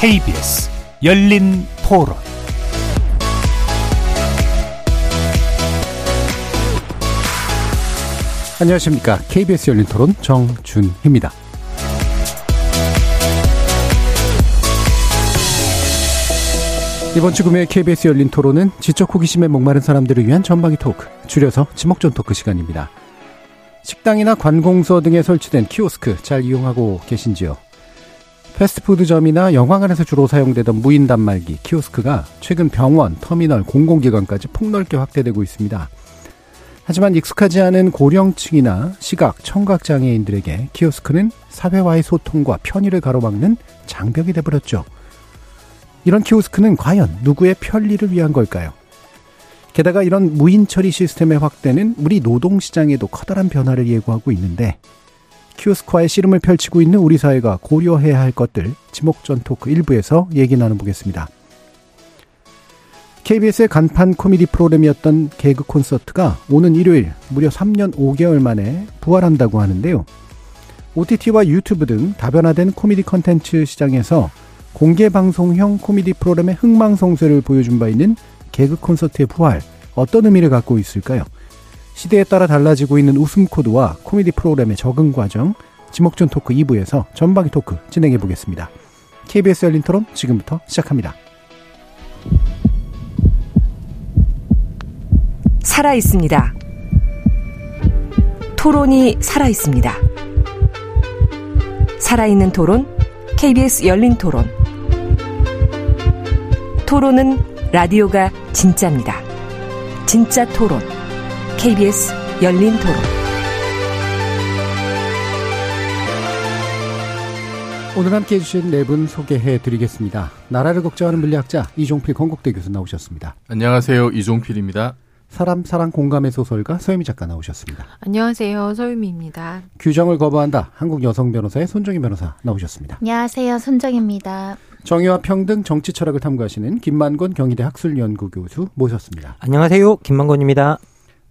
KBS 열린 토론 안녕하십니까. KBS 열린 토론 정준희입니다. 이번 주 금요일 KBS 열린 토론은 지적 호기심에 목마른 사람들을 위한 전방위 토크, 줄여서 지목전 토크 시간입니다. 식당이나 관공서 등에 설치된 키오스크 잘 이용하고 계신지요? 패스트푸드점이나 영화관에서 주로 사용되던 무인 단말기 키오스크가 최근 병원, 터미널, 공공기관까지 폭넓게 확대되고 있습니다. 하지만 익숙하지 않은 고령층이나 시각, 청각 장애인들에게 키오스크는 사회와의 소통과 편의를 가로막는 장벽이 돼버렸죠. 이런 키오스크는 과연 누구의 편리를 위한 걸까요? 게다가 이런 무인 처리 시스템의 확대는 우리 노동 시장에도 커다란 변화를 예고하고 있는데 키오스크와의 씨름을 펼치고 있는 우리 사회가 고려해야 할 것들 지목전 토크 1부에서 얘기 나눠보겠습니다. KBS의 간판 코미디 프로그램이었던 개그 콘서트가 오는 일요일 무려 3년 5개월 만에 부활한다고 하는데요. OTT와 유튜브 등 다변화된 코미디 컨텐츠 시장에서 공개 방송형 코미디 프로그램의 흥망성쇠를 보여준 바 있는 개그 콘서트의 부활 어떤 의미를 갖고 있을까요? 시대에 따라 달라지고 있는 웃음 코드와 코미디 프로그램의 적응 과정 지목전 토크 2부에서 전방위 토크 진행해 보겠습니다. KBS 열린 토론 지금부터 시작합니다. 살아 있습니다. 토론이 살아 있습니다. 살아있는 토론, KBS 열린 토론. 토론은 라디오가 진짜입니다. 진짜 토론, KBS 열린 토론. 오늘 함께 해주신 네 분 소개해 드리겠습니다. 나라를 걱정하는 물리학자 이종필 건국대 교수 나오셨습니다. 안녕하세요. 이종필입니다. 사람 사랑 공감의 소설가 서유미 작가 나오셨습니다. 안녕하세요. 서유미입니다. 규정을 거부한다. 한국 여성 변호사의 손정희 변호사 나오셨습니다. 안녕하세요. 손정입니다. 정의와 평등 정치 철학을 탐구하시는 김만권 경희대 학술연구 교수 모셨습니다. 안녕하세요. 김만권입니다.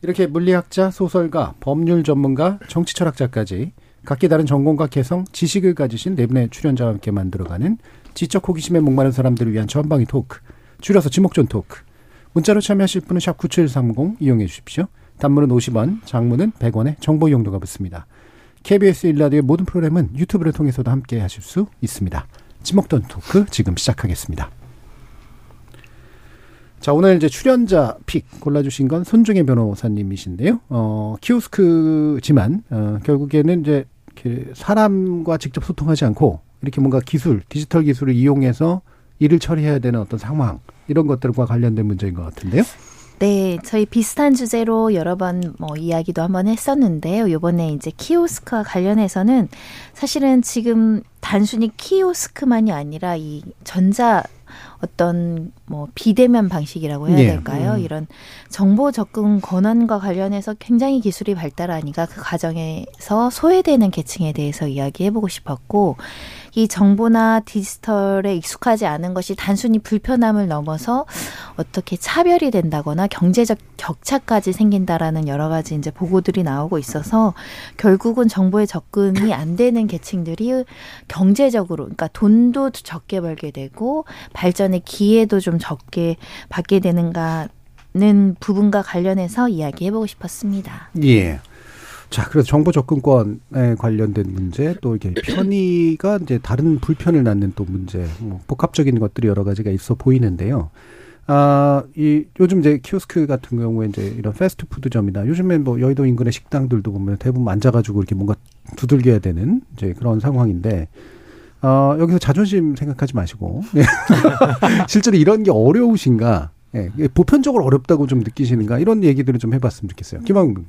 이렇게 물리학자, 소설가, 법률 전문가, 정치 철학자까지 각기 다른 전공과 개성, 지식을 가지신 네 분의 출연자와 함께 만들어가는 지적 호기심에 목마른 사람들을 위한 전방위 토크, 줄여서 지목전 토크. 문자로 참여하실 분은 샵 9730 이용해 주십시오. 단문은 50원, 장문은 100원의 정보 이용료가 붙습니다. KBS 일라디오의 모든 프로그램은 유튜브를 통해서도 함께 하실 수 있습니다. 지목전 토크 지금 시작하겠습니다. 자, 오늘 이제 출연자 픽 골라주신 건 손중혜 변호사님이신데요. 어, 키오스크지만, 어, 결국에는 이제 사람과 직접 소통하지 않고 이렇게 뭔가 기술, 디지털 기술을 이용해서 일을 처리해야 되는 어떤 상황, 이런 것들과 관련된 문제인 것 같은데요. 네, 저희 비슷한 주제로 여러 번 뭐 이야기도 한번 했었는데요. 요번에 이제 키오스크와 관련해서는 사실은 지금 단순히 키오스크만이 아니라 이 전자 어떤 뭐 비대면 방식이라고 해야 네. 될까요? 음. 이런 정보 접근 권한과 관련해서 굉장히 기술이 발달하니까 그 과정에서 소외되는 계층에 대해서 이야기해보고 싶었고 이 정보나 디지털에 익숙하지 않은 것이 단순히 불편함을 넘어서 어떻게 차별이 된다거나 경제적 격차까지 생긴다라는 여러 가지 이제 보고들이 나오고 있어서 결국은 정보에 접근이 안 되는 계층들이 경제적으로 그러니까 돈도 적게 벌게 되고 발전의 기회도 좀 적게 받게 되는가 는 부분과 관련해서 이야기해보고 싶었습니다. 예. 자, 그래서 정보 접근권에 관련된 문제, 또 이게 편의가 이제 다른 불편을 낳는 또 문제, 뭐 복합적인 것들이 여러 가지가 있어 보이는데요. 아, 이, 요즘 이제 키오스크 같은 경우에 이제 이런 패스트푸드점이나 요즘에 뭐 여의도 인근의 식당들도 보면 대부분 앉아가지고 이렇게 뭔가 두들겨야 되는 이제 그런 상황인데, 어, 여기서 자존심 생각하지 마시고, 네. 실제로 이런 게 어려우신가, 예, 보편적으로 어렵다고 좀 느끼시는가, 이런 얘기들을 좀 해봤으면 좋겠어요. 김학문.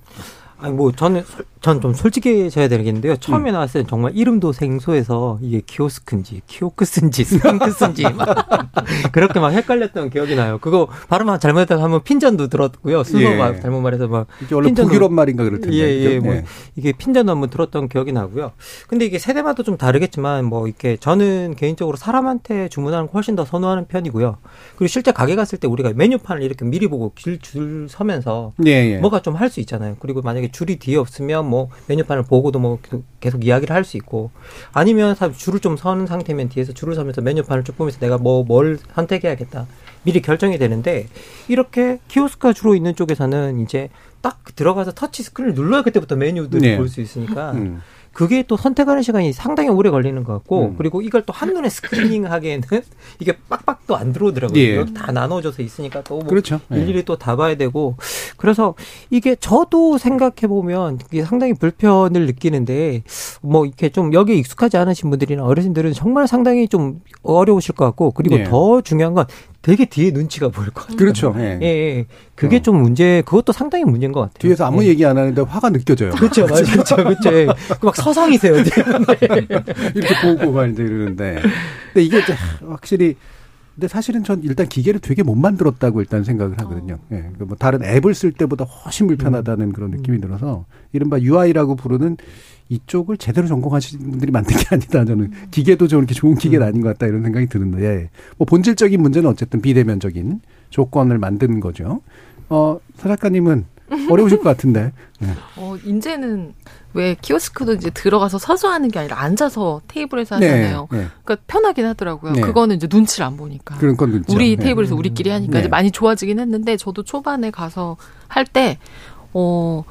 아니 뭐 저는 전 좀 솔직해져야 되겠는데요. 처음에 음. 나왔을 때 정말 이름도 생소해서 이게 키오스크인지 키오크스인지 스핑크스인지 막 그렇게 막 헷갈렸던 기억이 나요. 그거 발음 잘못했다가 한번 핀전도 들었고요. 스스로 예. 막 잘못 말해서 막 이게 원래 북유럽 말인가 그럴 텐데. 예, 예. 뭐 예. 이게 핀전도 한번 들었던 기억이 나고요. 근데 이게 세대마다 좀 다르겠지만 뭐 이렇게 저는 개인적으로 사람한테 주문하는 걸 훨씬 더 선호하는 편이고요. 그리고 실제 가게 갔을 때 우리가 메뉴판을 이렇게 미리 보고 길 줄 서면서 예, 예. 뭐가 좀 할 수 있잖아요. 그리고 만약에 줄이 뒤에 없으면 뭐 메뉴판을 보고도 뭐 계속 이야기를 할 수 있고 아니면 줄을 좀 서는 상태면 뒤에서 줄을 서면서 메뉴판을 쭉 보면서 내가 뭐 뭘 선택해야겠다 미리 결정이 되는데 이렇게 키오스크가 주로 있는 쪽에서는 이제 딱 들어가서 터치 스크린을 눌러야 그때부터 메뉴들을 네. 볼수 있으니까 음. 그게 또 선택하는 시간이 상당히 오래 걸리는 것 같고 음. 그리고 이걸 또 한눈에 스크리닝 하기에는 이게 빡빡도 안 들어오더라고요. 예. 다 나눠져서 있으니까 또 뭐 그렇죠. 예. 일일이 예. 또다 봐야 되고 그래서 이게 저도 생각해 보면 이게 상당히 불편을 느끼는데 뭐 이렇게 좀 여기에 익숙하지 않으신 분들이나 어르신들은 정말 상당히 좀 어려우실 것 같고 그리고 예. 더 중요한 건 되게 뒤에 눈치가 보일 것 같아요. 그렇죠. 예. 예, 예. 그게 어. 좀 문제, 그것도 상당히 문제인 것 같아요. 뒤에서 아무 예. 얘기 안 하는데 화가 느껴져요. 그렇죠. 그렇죠. 그렇죠. 예. 막 서성이세요. 네. 이렇게 보고 막 이제 이러는데. 근데 이게 확실히 근데 사실은 전 일단 기계를 되게 못 만들었다고 일단 생각을 하거든요. 어. 예. 그뭐 다른 앱을 쓸 때보다 훨씬 불편하다는 음. 그런 느낌이 들어서 이른바 UI라고 부르는 이쪽을 제대로 전공하신 분들이 만든 게 아니다. 저는 음. 기계도 저렇게 좋은 기계는 음. 아닌 것 같다 이런 생각이 드는데 예. 뭐 본질적인 문제는 어쨌든 비대면적인 조건을 만드는 거죠. 어, 사 작가님은 어려우실 것 같은데. 네. 어, 이제는 왜 키오스크도 이제 들어가서 서서 하는 게 아니라 앉아서 테이블에서 네, 하잖아요. 네, 네. 그러니까 편하긴 하더라고요. 네. 그거는 이제 눈치를 안 보니까. 그런 건 눈치. 우리 네. 테이블에서 우리끼리 하니까 이제 많이 좋아지긴 했는데 저도 초반에 가서 할 때 어.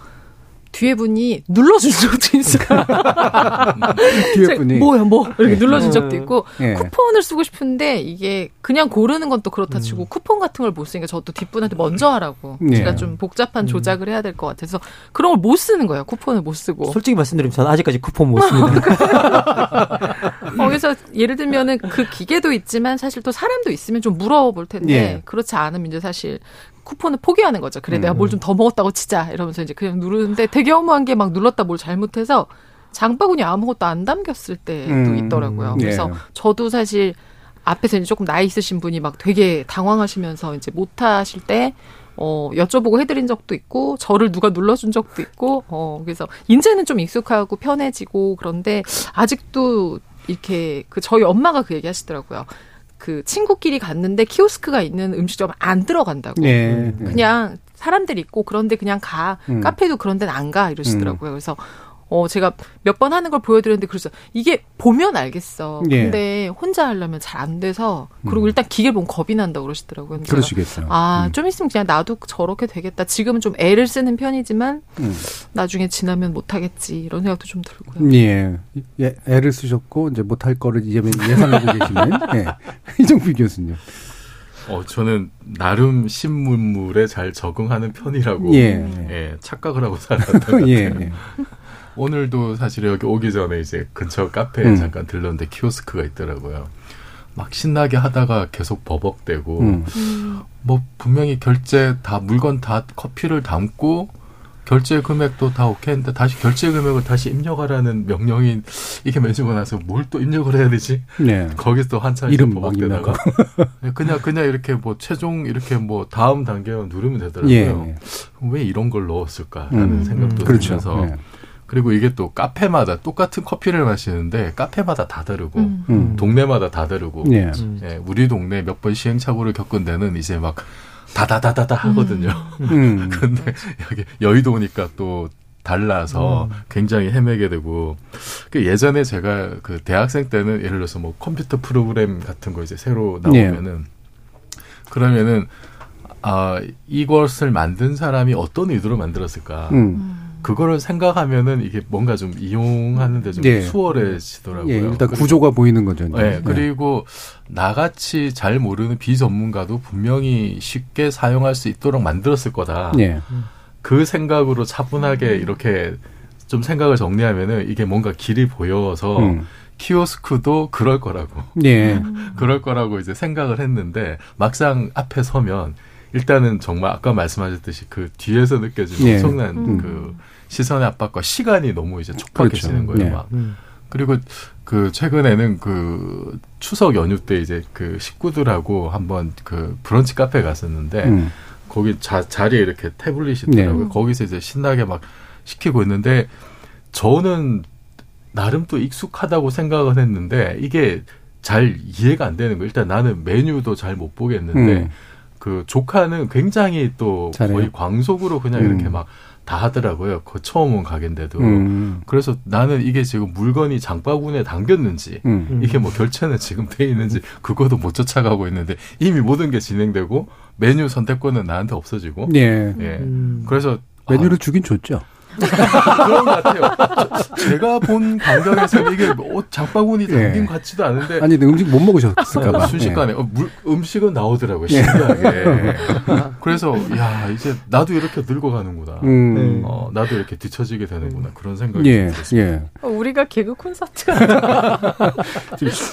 뒤에 분이 눌러준 적도 있어요. 뒤에 분이 뭐야 뭐 이렇게 네. 눌러준 적도 있고 네. 쿠폰을 쓰고 싶은데 이게 그냥 고르는 건 또 그렇다 치고 음. 쿠폰 같은 걸 못 쓰니까 저도 뒷분한테 먼저 하라고. 네. 제가 좀 복잡한 음. 조작을 해야 될 것 같아서 그런 걸 못 쓰는 거예요. 쿠폰을 못 쓰고. 솔직히 말씀드리면 저는 아직까지 쿠폰 못 씁니다. 거기서 예를 들면은 그 기계도 있지만 사실 또 사람도 있으면 좀 물어볼 텐데 예. 그렇지 않으면 이제 사실 쿠폰을 포기하는 거죠. 그래, 음. 내가 뭘 좀 더 먹었다고 치자. 이러면서 이제 그냥 누르는데 되게 허무한 게 막 눌렀다 뭘 잘못해서 장바구니 아무것도 안 담겼을 때도 음. 있더라고요. 그래서 예. 저도 사실 앞에서 이제 조금 나이 있으신 분이 막 되게 당황하시면서 이제 못 하실 때 어, 여쭤보고 해드린 적도 있고, 저를 누가 눌러준 적도 있고, 어, 그래서, 이제는 좀 익숙하고 편해지고, 그런데, 아직도 이렇게, 그, 저희 엄마가 그 얘기 하시더라고요. 그 친구끼리 갔는데 키오스크가 있는 음식점 안 들어간다고. 네, 네. 그냥 사람들 있고 그런데 그냥 가. 음. 카페도 그런 데는 안 가. 이러시더라고요. 음. 그래서 어, 제가 몇 번 하는 걸 보여드렸는데 그래서 이게 보면 알겠어. 예. 근데 혼자 하려면 잘 안 돼서 그리고 음. 일단 기계를 보면 겁이 난다 고 그러시더라고요. 그러시겠어요. 아, 음. 좀 있으면 그냥 나도 저렇게 되겠다. 지금은 좀 애를 쓰는 편이지만 음. 나중에 지나면 못 하겠지 이런 생각도 좀 들고요. 예. 예 애를 쓰셨고 이제 못할 거를 이제 예상하고 계시는 예. 이종필 교수님. 어, 저는 나름 신문물에 잘 적응하는 편이라고 예. 예 착각을 하고 살았던 것 예, 같아요. 예. 오늘도 사실 여기 오기 전에 이제 근처 카페에 음. 잠깐 들렀는데 키오스크가 있더라고요. 막 신나게 하다가 계속 버벅대고 음. 뭐 분명히 결제 다 물건 다 커피를 담고 결제 금액도 다 오케이인데 다시 결제 금액을 다시 입력하라는 명령이 이게 맺으고 나서 뭘 또 입력을 해야 되지? 네. 거기서 또 한참 이름 버벅대다가 그냥 그냥 이렇게 뭐 최종 이렇게 뭐 다음 단계 누르면 되더라고요. 예. 왜 이런 걸 넣었을까라는 음. 생각도 그렇죠. 들면서 네. 그리고 이게 또 카페마다 똑같은 커피를 마시는데 카페마다 다 다르고 음. 음. 동네마다 다 다르고 예. 예, 우리 동네 몇 번 시행착오를 겪은 데는 이제 막 다다다다다 하거든요. 음. 음. 근데 여기 여의도니까 또 달라서 음. 굉장히 헤매게 되고 그 예전에 제가 그 대학생 때는 예를 들어서 뭐 컴퓨터 프로그램 같은 거 이제 새로 나오면은 예. 그러면은 아 이것을 만든 사람이 어떤 의도로 만들었을까? 음. 그거를 생각하면은 이게 뭔가 좀 이용하는데 좀 예. 수월해지더라고요. 예, 일단 구조가 보이는 거죠. 네, 예, 그리고 나같이 잘 모르는 비전문가도 분명히 쉽게 사용할 수 있도록 만들었을 거다. 예. 그 생각으로 차분하게 이렇게 좀 생각을 정리하면은 이게 뭔가 길이 보여서 음. 키오스크도 그럴 거라고. 예. 그럴 거라고 이제 생각을 했는데 막상 앞에 서면 일단은 정말 아까 말씀하셨듯이 그 뒤에서 느껴지는 예. 엄청난 음. 그 시선의 압박과 시간이 너무 이제 촉박해지는 그렇죠. 거예요. 막. 음. 그리고 그 최근에는 그 추석 연휴 때 이제 그 식구들하고 한번 그 브런치 카페 갔었는데 음. 거기 자, 자리에 이렇게 태블릿이 있더라고요. 네. 거기서 이제 신나게 막 시키고 있는데 저는 나름 또 익숙하다고 생각을 했는데 이게 잘 이해가 안 되는 거예요. 일단 나는 메뉴도 잘 못 보겠는데 음. 그 조카는 굉장히 또 잘해요? 거의 광속으로 그냥 음. 이렇게 막 다 하더라고요. 그 처음 온 가게인데도. 음. 그래서 나는 이게 지금 물건이 장바구니에 담겼는지 음. 이게 뭐 결제는 지금 돼 있는지 그것도 못 쫓아가고 있는데 이미 모든 게 진행되고 메뉴 선택권은 나한테 없어지고. 예. 예. 음. 그래서 메뉴를 아, 주긴 줬죠. 그런 것 같아요. 제가 본 광경에서 이게 뭐 장바구니 담긴 예. 같지도 않은데. 아니, 음식 못 먹으셨을까봐. 순식간에 예. 어, 물, 음식은 나오더라고요. 예. 신기하게. 그래서 야 이제 나도 이렇게 늙어가는구나. 음. 어, 나도 이렇게 뒤처지게 되는구나 그런 생각이 예. 들었습니다. 예. 어, 우리가 개그 콘서트.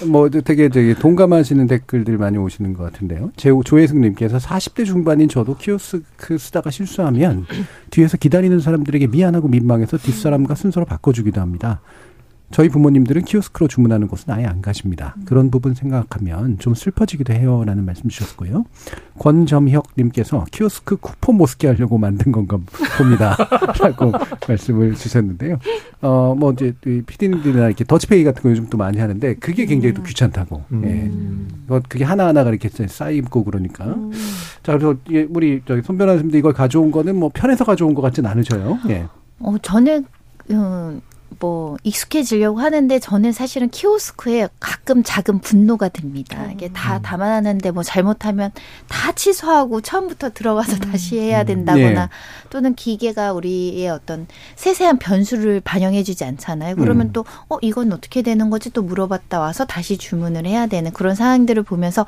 뭐 되게 되게 동감하시는 댓글들 많이 오시는 것 같은데요. 제 조혜승님께서 40대 중반인 저도 키오스크 쓰다가 실수하면 뒤에서 기다리는 사람들에게 미안. 미안하고 민망해서 뒷사람과 순서로 바꿔주기도 합니다. 저희 부모님들은 키오스크로 주문하는 곳은 아예 안 가십니다. 그런 부분 생각하면 좀 슬퍼지기도 해요. 라는 말씀 주셨고요. 권점혁님께서 키오스크 쿠폰 못 쓰게 하려고 만든 건가 봅니다. 라고 말씀을 주셨는데요. 어, 뭐 이제 피디님들이나 이렇게 더치페이 같은 거 요즘 또 많이 하는데 그게 굉장히 또 귀찮다고. 음. 예. 뭐 그게 하나하나가 이렇게 쌓이고 그러니까. 음. 자, 그래서 우리 저기 손변호사님도 이걸 가져온 거는 뭐 편해서 가져온 것 같진 않으셔요. 예. 어, 저는, 음, 뭐 익숙해지려고 하는데 저는 사실은 키오스크에 가끔 작은 분노가 듭니다. 이게 다 음. 담아놨는데 뭐 잘못하면 다 취소하고 처음부터 들어가서 음. 다시 해야 음. 된다거나 네. 또는 기계가 우리의 어떤 세세한 변수를 반영해주지 않잖아요. 그러면 음. 또 어 이건 어떻게 되는 거지 또 물어봤다 와서 다시 주문을 해야 되는 그런 상황들을 보면서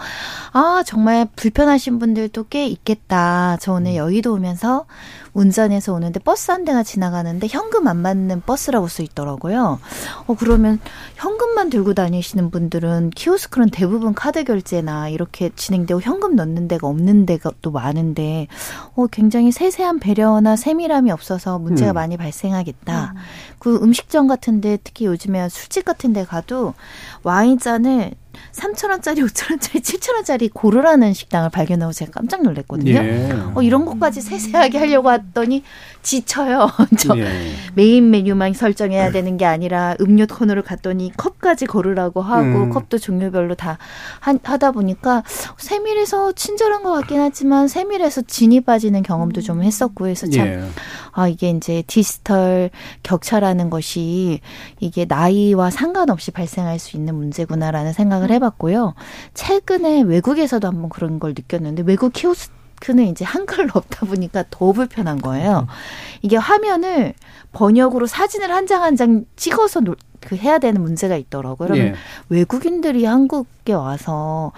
아 정말 불편하신 분들도 꽤 있겠다. 저 오늘 여의도 오면서 운전해서 오는데 버스 한 대가 지나가는데 현금 안 받는 버스라고 써 있더라고요. 어 그러면 현금만 들고 다니시는 분들은 키오스크는 대부분 카드 결제나 이렇게 진행되고 현금 넣는 데가 없는 데가 또 많은데 어 굉장히 세세한 배려나 세밀함이 없어서 문제가 음. 많이 발생하겠다. 음. 그 음식점 같은데 특히 요즘에 술집 같은데 가도 와인잔을 3천원짜리, 5천원짜리, 7천원짜리 고르라는 식당을 발견하고 제가 깜짝 놀랐거든요. 예. 어, 이런 것까지 세세하게 하려고 했더니 지쳐요. 저 예. 메인 메뉴만 설정해야 되는 게 아니라 음료 코너를 갔더니 컵까지 고르라고 하고 음. 컵도 종류별로 다 하, 다 보니까 세밀해서 친절한 것 같긴 하지만 세밀해서 진이 빠지는 경험도 좀 했었고 해서 참, 예. 아, 이게 이제 디지털 격차라는 것이 이게 나이와 상관없이 발생할 수 있는 문제구나라는 생각을 해봤고요. 최근에 외국에서도 한번 그런 걸 느꼈는데 외국 키오스 크는 이제 한글로 없다 보니까 더 불편한 거예요. 이게 화면을 번역으로 사진을 한 장 한장 찍어서 그 해야 되는 문제가 있더라고요. 그러면 예. 외국인들이 한국에 와서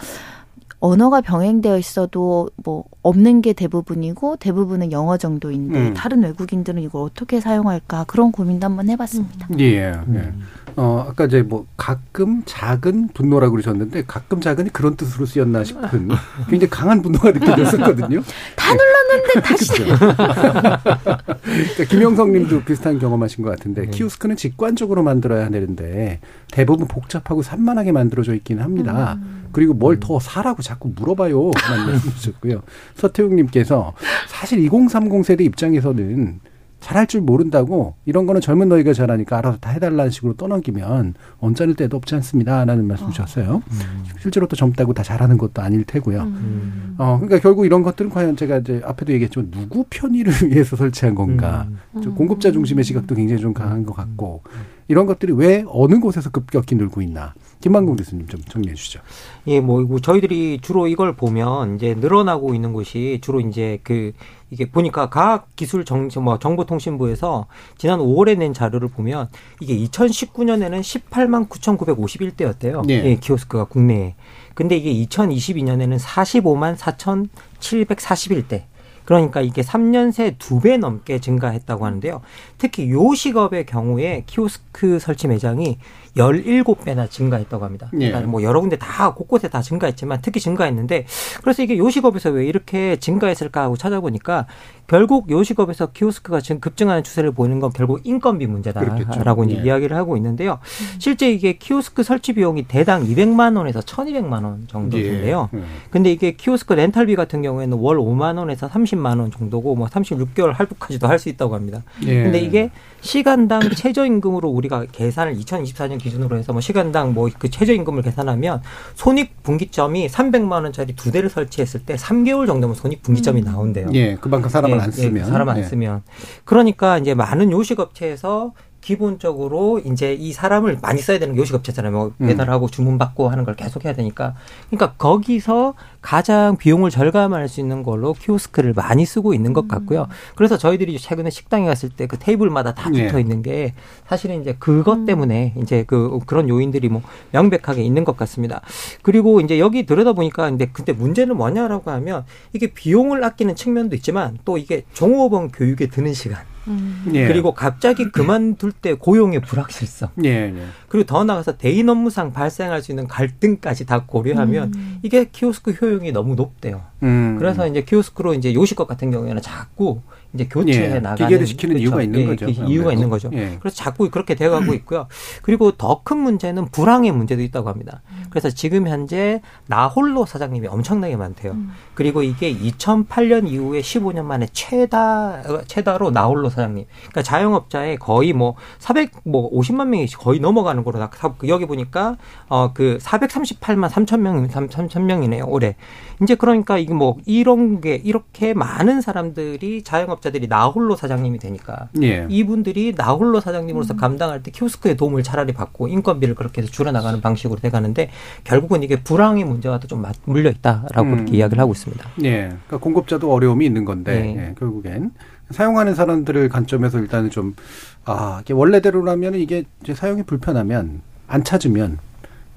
언어가 병행되어 있어도 뭐 없는 게 대부분이고 대부분은 영어 정도인데 음. 다른 외국인들은 이걸 어떻게 사용할까 그런 고민도 한번 해봤습니다. 음. 예. 예. 음. 어 아까 이제 뭐 가끔 작은 분노라고 그러셨는데 가끔 작은이 그런 뜻으로 쓰였나 싶은 굉장히 강한 분노가 느껴졌었거든요. 다 눌렀는데 다시. 그러니까 김영성님도 비슷한 경험하신 것 같은데 네. 키오스크는 직관적으로 만들어야 되는데 대부분 복잡하고 산만하게 만들어져 있기는 합니다. 음. 그리고 뭘 더 사라고 자꾸 물어봐요. 말씀 주셨고요. 서태웅님께서 사실 2030 세대 입장에서는 잘할 줄 모른다고 이런 거는 젊은 너희가 잘하니까 알아서 다 해달라는 식으로 떠넘기면 언짢을 때도 없지 않습니다라는 말씀 어. 주셨어요. 음. 실제로 또 젊다고 다 잘하는 것도 아닐 테고요. 음. 어 그러니까 결국 이런 것들은 과연 제가 이제 앞에도 얘기했지만 누구 편의를 위해서 설치한 건가. 음. 좀 공급자 중심의 시각도 굉장히 좀 강한 것 같고 이런 것들이 왜 어느 곳에서 급격히 늘고 있나. 김만국 교수님 좀 정리해 주시죠. 예, 뭐 저희들이 주로 이걸 보면 이제 늘어나고 있는 곳이 주로 이제 그 이게 보니까 과학기술 뭐 정보통신부에서 지난 5월에 낸 자료를 보면 이게 2019년에는 18만 9,951대였대요. 네. 예, 키오스크가 국내에. 근데 이게 2022년에는 45만 4,741대. 그러니까 이게 3년 새 두 배 넘게 증가했다고 하는데요. 특히 요식업의 경우에 키오스크 설치 매장이 17배나 증가했다고 합니다. 예. 그러니까 뭐 여러 군데 다 곳곳에 다 증가했지만 특히 증가했는데 그래서 이게 요식업에서 왜 이렇게 증가했을까 하고 찾아보니까 결국 요식업에서 키오스크가 지금 급증하는 추세를 보이는 건 결국 인건비 문제다라고 이제 예. 이야기를 하고 있는데요. 실제 이게 키오스크 설치 비용이 대당 200만 원에서 1,200만 원 정도인데요. 예. 예. 근데 이게 키오스크 렌탈비 같은 경우에는 월 5만 원에서 30만 원 정도고 뭐 36개월 할부까지도 할 수 있다고 합니다. 예. 근데 이게 시간당 최저임금으로 우리가 계산을 2024년 기준으로 해서 뭐 시간당 뭐 그 최저임금을 계산하면 손익 분기점이 300만 원짜리 두 대를 설치했을 때 3개월 정도면 손익 분기점이 음. 나온대요. 예, 그만큼 사람을 예, 안 쓰면. 예, 사람 안 예. 쓰면. 그러니까 이제 많은 요식업체에서 기본적으로 이제 이 사람을 많이 써야 되는 요식업체잖아요. 뭐 음. 배달하고 주문받고 하는 걸 계속 해야 되니까. 그러니까 거기서 가장 비용을 절감할 수 있는 걸로 키오스크를 많이 쓰고 있는 것 같고요. 음. 그래서 저희들이 최근에 식당에 갔을 때 그 테이블마다 다 네. 붙어 있는 게 사실은 이제 그것 음. 때문에 이제 그 그런 요인들이 뭐 명백하게 있는 것 같습니다. 그리고 이제 여기 들여다 보니까 근데 근데 문제는 뭐냐라고 하면 이게 비용을 아끼는 측면도 있지만 또 이게 종업원 교육에 드는 시간 음. 예. 그리고 갑자기 그만둘 때 고용의 불확실성. 예, 예. 그리고 더 나아가서 대인 업무상 발생할 수 있는 갈등까지 다 고려하면 음. 이게 키오스크 효용이 너무 높대요. 음. 그래서 이제 키오스크로 이제 요식업 같은 경우에는 자꾸 이제 교체해 예, 나가는 기계를 시키는 그렇죠. 이유가 있는 예, 거죠. 이유가 있는 거죠. 예. 그래서 자꾸 그렇게 돼가고 있고요. 그리고 더 큰 문제는 불황의 문제도 있다고 합니다. 그래서 지금 현재 나홀로 사장님이 엄청나게 많대요. 음. 그리고 이게 2008년 이후에 15년 만에 최다 최다로 나홀로 사장님. 그러니까 자영업자의 거의 뭐 400, 뭐 50만 명이 거의 넘어가는 거로 나 여기 보니까 어 그 438만 3천 명, 3천 명이네요 올해. 이제 그러니까 이게 뭐 이런 게 이렇게 많은 사람들이 자영업자들이 나홀로 사장님이 되니까 예. 이분들이 나홀로 사장님으로서 음. 감당할 때 키오스크의 도움을 차라리 받고 인건비를 그렇게 해서 줄여나가는 방식으로 돼가는데 결국은 이게 불황의 문제와도 좀 물려 있다라고 음. 그렇게 이야기를 하고 있습니다. 예, 그러니까 공급자도 어려움이 있는 건데 예. 예, 결국엔 사용하는 사람들을 관점에서 일단은 좀, 아, 이게 원래대로라면 이게 이제 사용이 불편하면 안 찾으면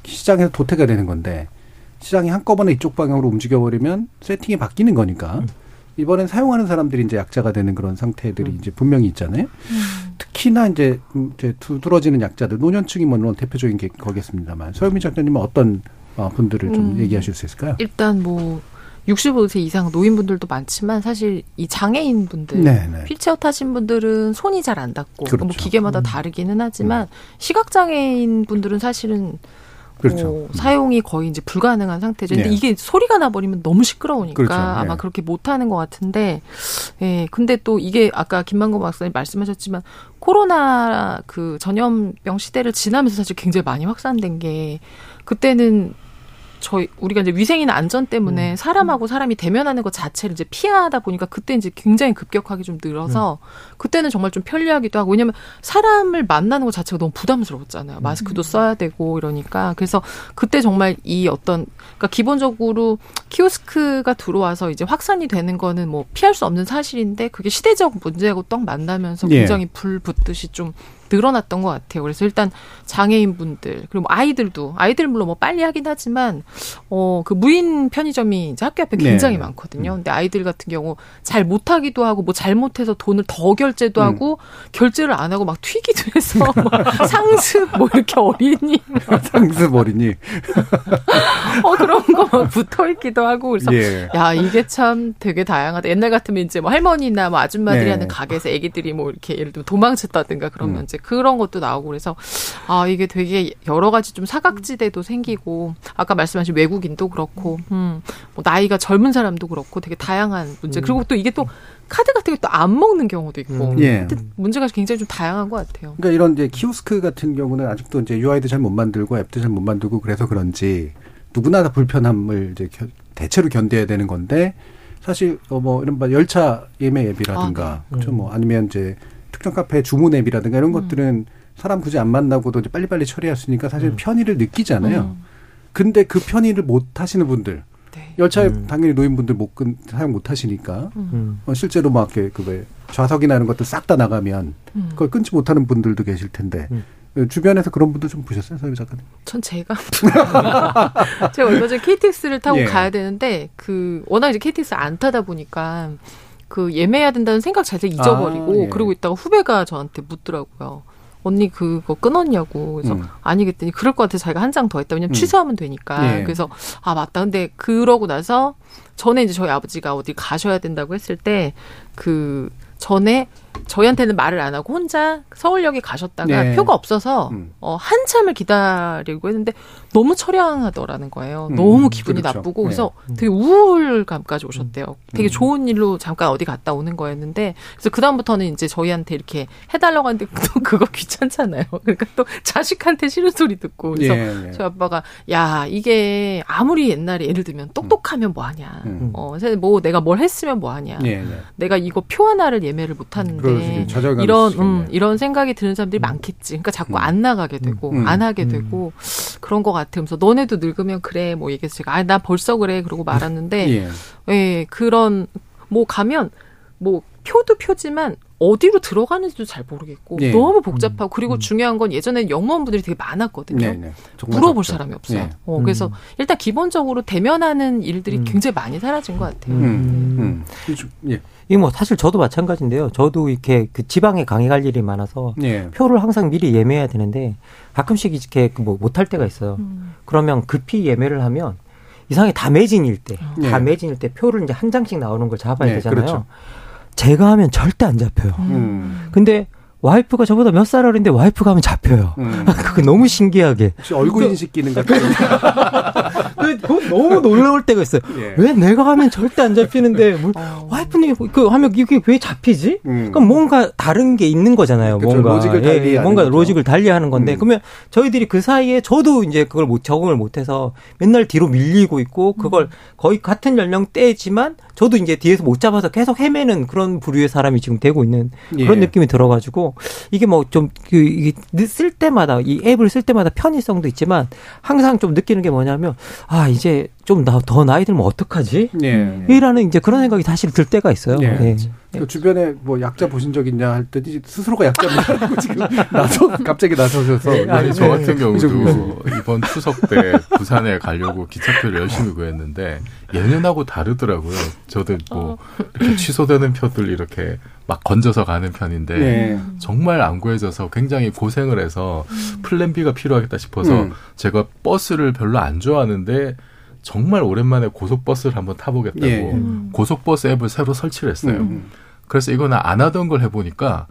시장에서 도태가 되는 건데 시장이 한꺼번에 이쪽 방향으로 움직여버리면 세팅이 바뀌는 거니까 음. 이번엔 사용하는 사람들이 이제 약자가 되는 그런 상태들이 음. 이제 분명히 있잖아요. 음. 특히나 이제, 이제 두드러지는 약자들, 노년층이 뭐 물론 대표적인 게 거겠습니다만 서유미 작가님은 어떤 어, 분들을 좀 음. 얘기하실 수 있을까요? 일단 뭐 65세 이상 노인분들도 많지만 사실 이 장애인 분들 네네. 네. 휠체어 타신 분들은 손이 잘 안 닿고 그렇죠. 뭐 기계마다 음. 다르기는 하지만 음. 시각 장애인 분들은 사실은 그렇죠. 뭐 사용이 거의 이제 불가능한 상태죠. 근데 예. 이게 소리가 나버리면 너무 시끄러우니까 그렇죠. 예. 아마 그렇게 못하는 것 같은데, 예. 근데 또 이게 아까 김만고 박사님 말씀하셨지만 코로나 그 전염병 시대를 지나면서 사실 굉장히 많이 확산된 게 그때는 저희 우리가 이제 위생이나 안전 때문에 음. 사람하고 사람이 대면하는 것 자체를 이제 피하다 보니까 그때 이제 굉장히 급격하게 좀 늘어서 음. 그때는 정말 좀 편리하기도 하고 왜냐면 사람을 만나는 것 자체가 너무 부담스러웠잖아요. 마스크도 음. 써야 되고 이러니까 그래서 그때 정말 이 어떤 그러니까 기본적으로 키오스크가 들어와서 이제 확산이 되는 거는 뭐 피할 수 없는 사실인데 그게 시대적 문제하고 떡 만나면서 예. 굉장히 예. 불 붙듯이 좀 늘어났던 것 같아요. 그래서 일단 장애인 분들 그리고 뭐 아이들도 아이들 물론 뭐 빨리 하긴 하지만 어 그 무인 편의점이 이제 학교 앞에 굉장히 네. 많거든요. 근데 아이들 같은 경우 잘 못하기도 하고 뭐 잘못해서 돈을 더 결제도 음. 하고 결제를 안 하고 막 튀기도 해서 뭐 상습 뭐 이렇게 어린이 상습 어린이 어 그런 거막 붙어 있기도 하고 그래서 예. 야 이게 참 되게 다양하다. 옛날 같으면 이제 뭐 할머니나 뭐 아줌마들이 네. 하는 가게에서 애기들이 뭐 이렇게 예를 들면 도망쳤다든가 그러면 음. 이제 그런 것도 나오고 그래서 아 이게 되게 여러 가지 좀 사각지대도 생기고 아까 말씀하신 외국인도 그렇고 음, 뭐 나이가 젊은 사람도 그렇고 되게 다양한 문제 음. 그리고 또 이게 또 카드 같은 게 또 안 먹는 경우도 있고 음. 예. 문제가 굉장히 좀 다양한 것 같아요. 그러니까 이런 이제 키오스크 같은 경우는 아직도 이제 UI도 잘 못 만들고 앱도 잘 못 만들고 그래서 그런지 누구나 다 불편함을 이제 대체로 견뎌야 되는 건데 사실 어 뭐 이런 열차 예매 앱이라든가 아, 네. 그렇죠 뭐 아니면 이제 특정 카페 주문 앱이라든가 이런 음. 것들은 사람 굳이 안 만나고도 이제 빨리빨리 처리할 수 있으니까 사실 음. 편의를 느끼잖아요. 음. 근데 그 편의를 못 하시는 분들 네. 열차에 음. 당연히 노인분들 못 근, 사용 못 하시니까 음. 어, 실제로 막 이렇게 그왜 좌석이나 이런 것들 싹 다 나가면 음. 그걸 끊지 못하는 분들도 계실 텐데 주변에서 그런 분들 좀 보셨어요, 서유 작가님? 전 제가 제가 얼마 전에 KTX를 타고 예. 가야 되는데 그 워낙 이제 KTX 안 타다 보니까 그 예매해야 된다는 생각 자체를 잊어버리고 아, 예. 그러고 있다가 후배가 저한테 묻더라고요. 언니 그거 끊었냐고 그래서 음. 아니겠더니 그럴 것 같아 자기가 한 장 더 했다 왜냐면 음. 취소하면 되니까 예. 그래서 아 맞다 근데 그러고 나서 전에 이제 저희 아버지가 어디 가셔야 된다고 했을 때 그 전에 저희한테는 말을 안 하고 혼자 서울역에 가셨다가 네. 표가 없어서 음. 어, 한참을 기다리고 했는데 너무 처량하더라는 거예요. 음. 너무 기분이 그렇죠. 나쁘고 그래서 네. 되게 우울감까지 오셨대요. 되게 음. 좋은 일로 잠깐 어디 갔다 오는 거였는데 그래서 그 다음부터는 이제 저희한테 이렇게 해달라고 하는데 또 그거 귀찮잖아요. 그러니까 또 자식한테 싫은 소리 듣고 그래서 예, 예. 저희 아빠가 야 이게 아무리 옛날에 예를 들면 똑똑하면 뭐하냐. 음. 어, 뭐 내가 뭘 했으면 뭐하냐. 예, 예. 내가 이거 표 하나를 예매를 못하는 데 이런 음, 이런 생각이 드는 사람들이 음. 많겠지. 그러니까 자꾸 음. 안 나가게 되고 음. 안 하게 되고 그런 것 같으면서 너네도 늙으면 그래 뭐 얘기해서 제가 아나 벌써 그래 그러고 말았는데 예. 예 그런 뭐 가면 뭐 표도 표지만 어디로 들어가는지도 잘 모르겠고 네. 너무 복잡하고 그리고 음. 중요한 건 예전에 영무원분들이 되게 많았거든요. 네, 네. 물어볼 적죠. 사람이 없어요. 네. 어, 그래서 음. 일단 기본적으로 대면하는 일들이 음. 굉장히 많이 사라진 것 같아요. 음. 음. 예. 이게 뭐 사실 저도 마찬가지인데요. 저도 이렇게 그 지방에 강의 갈 일이 많아서 예. 표를 항상 미리 예매해야 되는데 가끔씩 이렇게 그뭐 못할 때가 있어요. 음. 그러면 급히 예매를 하면 이상하게 다 매진일 때, 예. 다 매진일 때 표를 이제 한 장씩 나오는 걸 잡아야 네, 되잖아요. 그렇죠. 제가 하면 절대 안 잡혀요. 음. 근데 와이프가 저보다 몇 살 어린데 와이프가 하면 잡혀요. 음. 그거 너무 신기하게. 혹시 얼굴 인식 기능 같은 거. 너무 놀라울 때가 있어요. 예. 왜 내가 하면 절대 안 잡히는데 뭐 어. 와이프님 그 하면 이게 왜 잡히지? 음. 그럼 뭔가 다른 게 있는 거잖아요. 그쵸, 뭔가 로직을 예, 달리 예, 뭔가 거죠. 로직을 달리하는 건데 음. 그러면 저희들이 그 사이에 저도 이제 그걸 못 적응을 못해서 맨날 뒤로 밀리고 있고 그걸 음. 거의 같은 연령대지만 저도 이제 뒤에서 못 잡아서 계속 헤매는 그런 부류의 사람이 지금 되고 있는 그런 예. 느낌이 들어가지고 이게 뭐 좀 그 이게 쓸 때마다 이 앱을 쓸 때마다 편의성도 있지만 항상 좀 느끼는 게 뭐냐면 아 이제 좀 더 나이 들면 어떡하지? 네. 이라는 이제 그런 생각이 사실 들 때가 있어요. 네. 네. 그 주변에 뭐 약자 보신 적 있냐 할 때니 스스로가 약자라고 지금 나서 갑자기 나서셔서 네. 아니 저 같은 경우도 이번 추석 때 부산에 가려고 기차표를 열심히 구했는데 예년하고 다르더라고요. 저도 뭐 이렇게 취소되는 표들 이렇게 막 건져서 가는 편인데 네. 정말 안 구해져서 굉장히 고생을 해서 플랜 B가 필요하겠다 싶어서 음. 제가 버스를 별로 안 좋아하는데 정말 오랜만에 고속버스를 한번 타보겠다고 예. 음. 고속버스 앱을 새로 설치를 했어요. 음. 그래서 이거는 안 하던 걸 해보니까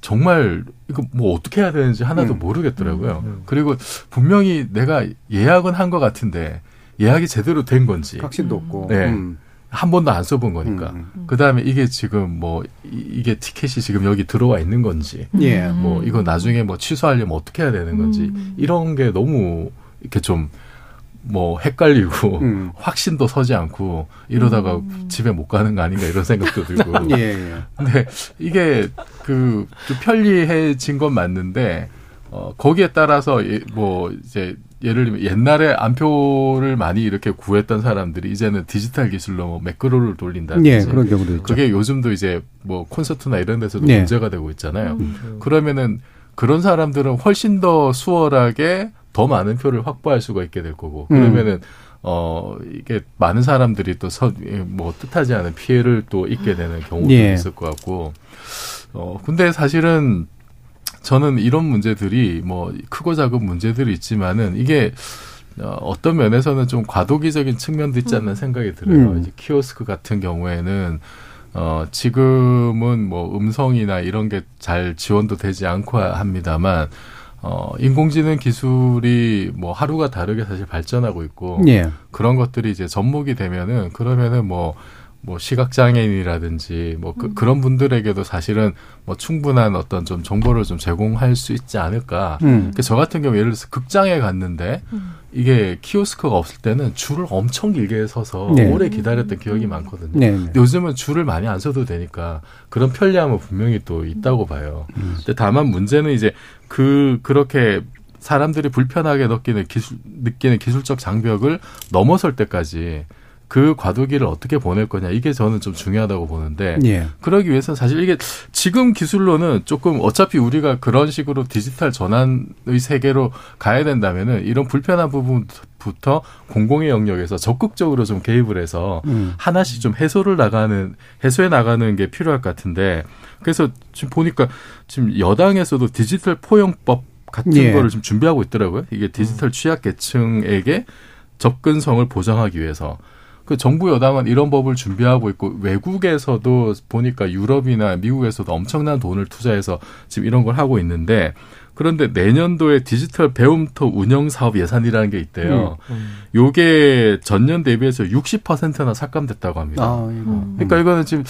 정말 이거 뭐 어떻게 해야 되는지 하나도 음. 모르겠더라고요. 음. 음. 그리고 분명히 내가 예약은 한 것 같은데 예약이 제대로 된 건지 확신도 없고 네. 음. 한 번도 안 써본 거니까. 그 다음에 이게 지금 뭐 이게 티켓이 지금 여기 들어와 있는 건지, 예. 뭐 이거 나중에 뭐 취소하려면 어떻게 해야 되는 건지 이런 게 너무 이렇게 좀 뭐 헷갈리고 음. 확신도 서지 않고 이러다가 음. 집에 못 가는 거 아닌가 이런 생각도 들고. 예, 예. 근데 이게 그 좀 편리해진 건 맞는데 어 거기에 따라서 예, 뭐 이제 예를 들면 옛날에 안표를 많이 이렇게 구했던 사람들이 이제는 디지털 기술로 뭐 매크로를 돌린다든지 예, 그런 경우도 있죠. 그게 요즘도 이제 뭐 콘서트나 이런 데서도 예. 문제가 되고 있잖아요. 음. 그러면은 그런 사람들은 훨씬 더 수월하게 더 많은 표를 확보할 수가 있게 될 거고 음. 그러면은 음. 어 이게 많은 사람들이 또뭐 뜻하지 않은 피해를 또 입게 되는 경우도 예. 있을 것 같고 어 근데 사실은 저는 이런 문제들이 뭐 크고 작은 문제들이 있지만은 이게 어, 어떤 면에서는 좀 과도기적인 측면도 있지 않나 음. 생각이 들어요. 음. 이제 키오스크 같은 경우에는 어, 지금은 뭐 음성이나 이런 게 잘 지원도 되지 않고 합니다만 어, 인공지능 기술이 뭐 하루가 다르게 사실 발전하고 있고 예. 그런 것들이 이제 접목이 되면은 그러면은 뭐 뭐 시각장애인이라든지 뭐 그, 음. 그런 분들에게도 사실은 뭐 충분한 어떤 좀 정보를 좀 제공할 수 있지 않을까. 음. 그러니까 저 같은 경우 예를 들어서 극장에 갔는데 음. 이게 키오스크가 없을 때는 줄을 엄청 길게 서서 네. 오래 기다렸던 기억이 많거든요. 네. 네. 요즘은 줄을 많이 안 서도 되니까 그런 편리함은 분명히 또 있다고 봐요. 음. 근데 다만 문제는 이제 그 그렇게 사람들이 불편하게 느끼는 기술 느끼는 기술적 장벽을 넘어설 때까지 그 과도기를 어떻게 보낼 거냐 이게 저는 좀 중요하다고 보는데 예. 그러기 위해서 사실 이게 지금 기술로는 조금 어차피 우리가 그런 식으로 디지털 전환의 세계로 가야 된다면은 이런 불편한 부분부터 공공의 영역에서 적극적으로 좀 개입을 해서 음. 하나씩 좀 해소를 나가는 해소해 나가는 게 필요할 것 같은데 그래서 지금 보니까 지금 여당에서도 디지털 포용법 같은 예. 거를 좀 준비하고 있더라고요. 이게 디지털 취약계층에게 접근성을 보장하기 위해서 그 정부 여당은 이런 법을 준비하고 있고 외국에서도 보니까 유럽이나 미국에서도 엄청난 돈을 투자해서 지금 이런 걸 하고 있는데 그런데 내년도에 디지털 배움터 운영 사업 예산이라는 게 있대요. 음, 음. 요게 전년 대비해서 60%나 삭감됐다고 합니다. 아, 음. 그러니까 이거는 지금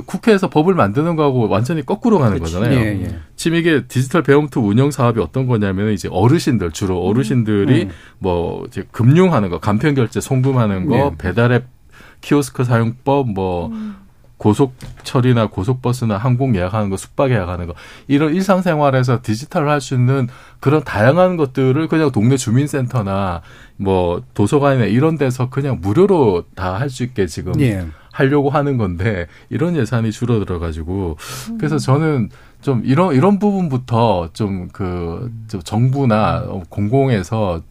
국회에서 법을 만드는 거하고 완전히 거꾸로 가는 그치. 거잖아요. 예, 예. 지금 이게 디지털 배움터 운영 사업이 어떤 거냐면 이제 어르신들 주로 음. 어르신들이 음. 뭐 이제 금융하는 거, 간편 결제 송금하는 거, 예. 배달앱 키오스크 사용법 뭐 음. 고속 처리나 고속버스나 항공 예약하는 거, 숙박 예약하는 거 이런 일상생활에서 디지털을 할수 있는 그런 다양한 것들을 그냥 동네 주민센터나 뭐 도서관이나 이런 데서 그냥 무료로 다 할 수 있게 지금 예. 하려고 하는 건데 이런 예산이 줄어들어 가지고 그래서 저는 좀 이런 이런 부분부터 좀그 좀 정부나 공공에서